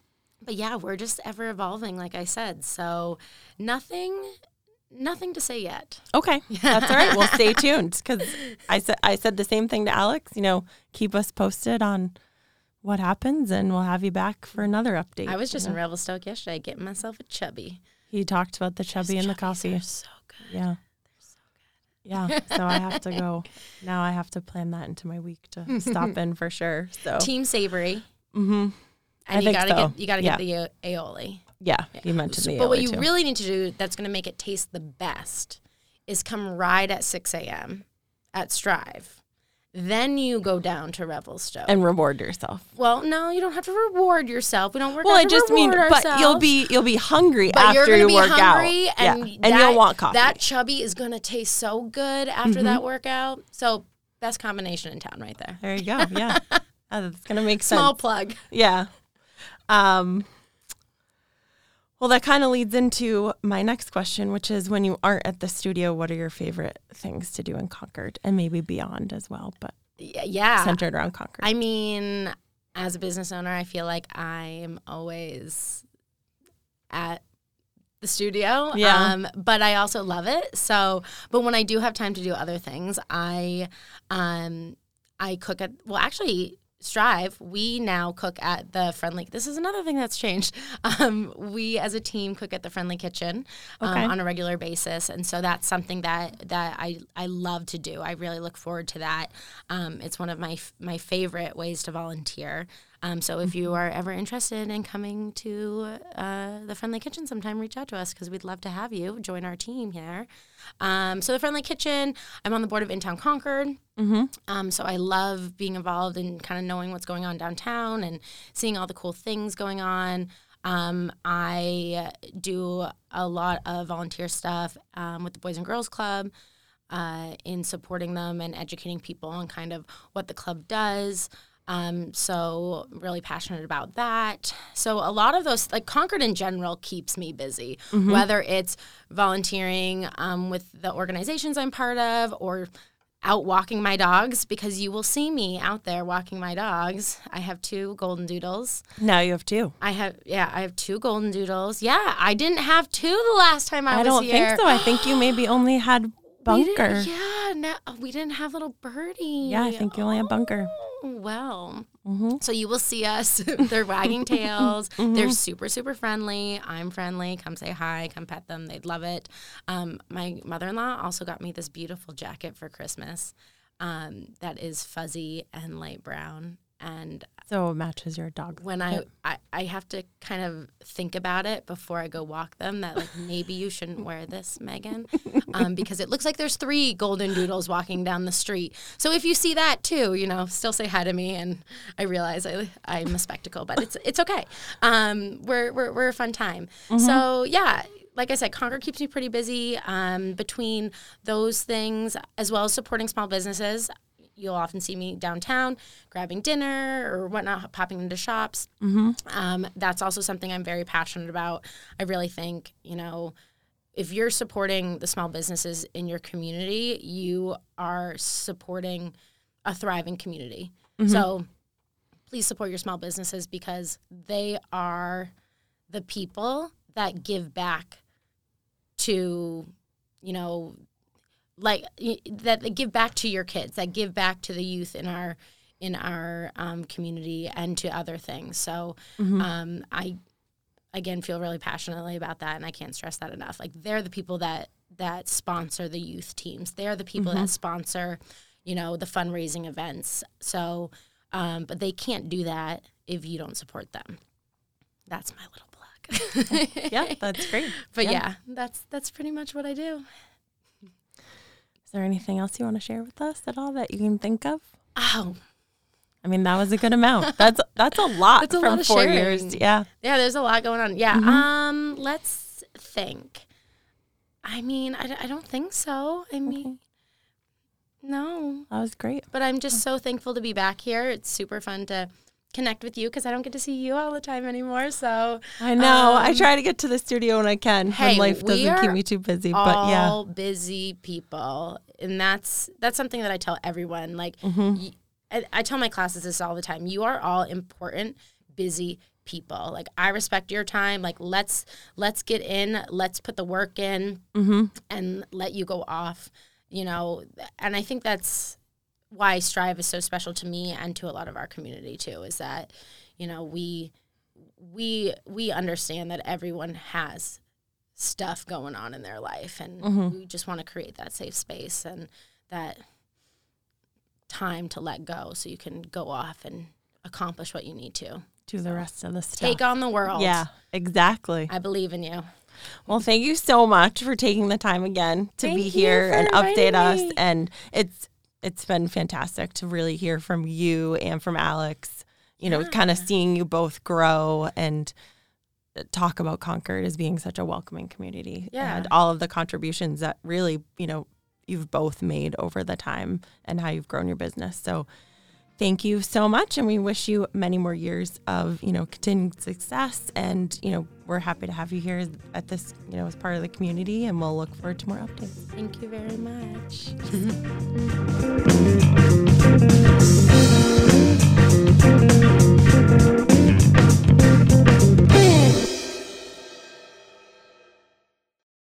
but yeah, we're just ever evolving, like I said. So nothing, nothing to say yet. Okay, <laughs> that's all right. Well, stay tuned because I said I said the same thing to Alex. You know, keep us posted on what happens, and we'll have you back for another update. I was just you in know? Revelstoke yesterday getting myself a chubby. He talked about the chubby and the coffee. so good. Yeah. Yeah. So I have to go. <laughs> Now I have to plan that into my week to stop <laughs> in for sure. So. Team Savory, hmm I and you think gotta so. get you gotta Yeah. get the aioli. Yeah. You mentioned the but what you too. really need to do that's going to make it taste the best is come right at six a.m. at Strive. Then you go down to Revelstoke. and reward yourself. well, no, you don't have to reward yourself. We don't work. Well, I just mean, reward but you'll be you'll be hungry But you're after you be work hungry out, and yeah. and that, you'll want coffee. That chubby is gonna taste so good after Mhm. that workout. So best combination in town, right there. there you go. Yeah, Uh, <laughs> that's gonna make sense. Small plug. Yeah. Um, well, that kind of leads into my next question, which is when you aren't at the studio, what are your favorite things to do in Concord and maybe beyond as well, but Yeah. centered around Concord? I mean, as a business owner, I feel like I'm always at the studio. Yeah. Um, but I also love it. So, but when I do have time to do other things, I, um, I cook at, well, actually, Strive, we now cook at the Friendly. This is another thing that's changed. <laughs> Um, we as a team cook at the Friendly Kitchen um, Okay. on a regular basis, and so that's something that that I I love to do. I really look forward to that. Um, it's one of my f- my favorite ways to volunteer. Um, so if you are ever interested in coming to uh, the Friendly Kitchen sometime, reach out to us because we'd love to have you join our team here. Um, so the Friendly Kitchen, I'm on the board of Intown Concord. mm-hmm. Um, so I love being involved and kind of knowing what's going on downtown and seeing all the cool things going on. Um, I do a lot of volunteer stuff um, with the Boys and Girls Club uh, in supporting them and educating people on kind of what the club does. Um, so really passionate about that. So a lot of those, like Concord in general, keeps me busy. Whether it's volunteering um, with the organizations I'm part of, or out walking my dogs, because you will see me out there walking my dogs. I have two golden doodles. Now you have two. I have, yeah, I have two golden doodles. Yeah, I didn't have two the last time I, I, was don't think so. I think you maybe only had Bunker. yeah, no, we didn't have little birdie. Yeah, I think you only have Bunker. Oh, well, Mm-hmm. so you will see us. <laughs> They're wagging <laughs> tails. They're super, super friendly. I'm friendly. Come say hi. Come pet them. They'd love it. Um, my mother in law also got me this beautiful jacket for Christmas um, that is fuzzy and light brown. And So it matches your dog. when I, I I have to kind of think about it before I go walk them that like maybe you shouldn't wear this, Megan, <laughs> um, because it looks like there's three golden doodles walking down the street. So if you see that too, you know, still say hi to me, and I realize I I'm a spectacle, but it's it's okay. Um, we're we're we're a fun time. So yeah. Like I said, Concord keeps me pretty busy um, between those things as well as supporting small businesses you'll often see me downtown grabbing dinner or whatnot, popping into shops. Um, that's also something I'm very passionate about. I really think, you know, if you're supporting the small businesses in your community, you are supporting a thriving community. So please support your small businesses because they are the people that give back to, you know, like that they give back to your kids, that give back to the youth in our in our um, community and to other things. So um, I again feel really passionately about that, and I can't stress that enough. Like they're the people that that sponsor the youth teams. They're the people that sponsor, you know, the fundraising events. So, um, but they can't do that if you don't support them. That's my little plug. <laughs> yeah, <laughs> that's great. But yeah. that's that's pretty much what I do. Is there anything else you want to share with us at all that you can think of? Oh, I mean, that was a good amount. That's that's a lot That's a from lot of four sharing. years. Yeah. yeah, there's a lot going on. Yeah. Um, let's think. I mean, I, I don't think so. I mean, no. That was great. But I'm just so thankful to be back here. It's super fun to connect with you because I don't get to see you all the time anymore. So I know. I Um, try to get to the studio when I can hey, when life doesn't keep me too busy. But all yeah. busy people, and that's that's something that I tell everyone. Like, Mm-hmm. y I I tell my classes this all the time. You are all important, busy people. Like, I respect your time. Like, let's let's get in. Let's put the work in, Mm-hmm. and let you go off. You know, and I think that's why Strive is so special to me and to a lot of our community too. Is that you know we we we understand that everyone has stuff going on in their life and Mhm. we just want to create that safe space and that time to let go so you can go off and accomplish what you need to Do the rest of the stuff. take on the world Yeah, exactly. i believe in you Well, thank you so much for taking the time again to Thank be here and update us. me. And it's it's been fantastic to really hear from you and from Alex. You know, kind of seeing you both grow and uh, talk about Concord as being such a welcoming community. Yeah. And all of the contributions that really, you know, you've both made over the time and how you've grown your business. So thank you so much and we wish you many more years of you know continued success. And you know we're happy to have you here at this you know as part of the community and we'll look forward to more updates. Thank you very much. <laughs>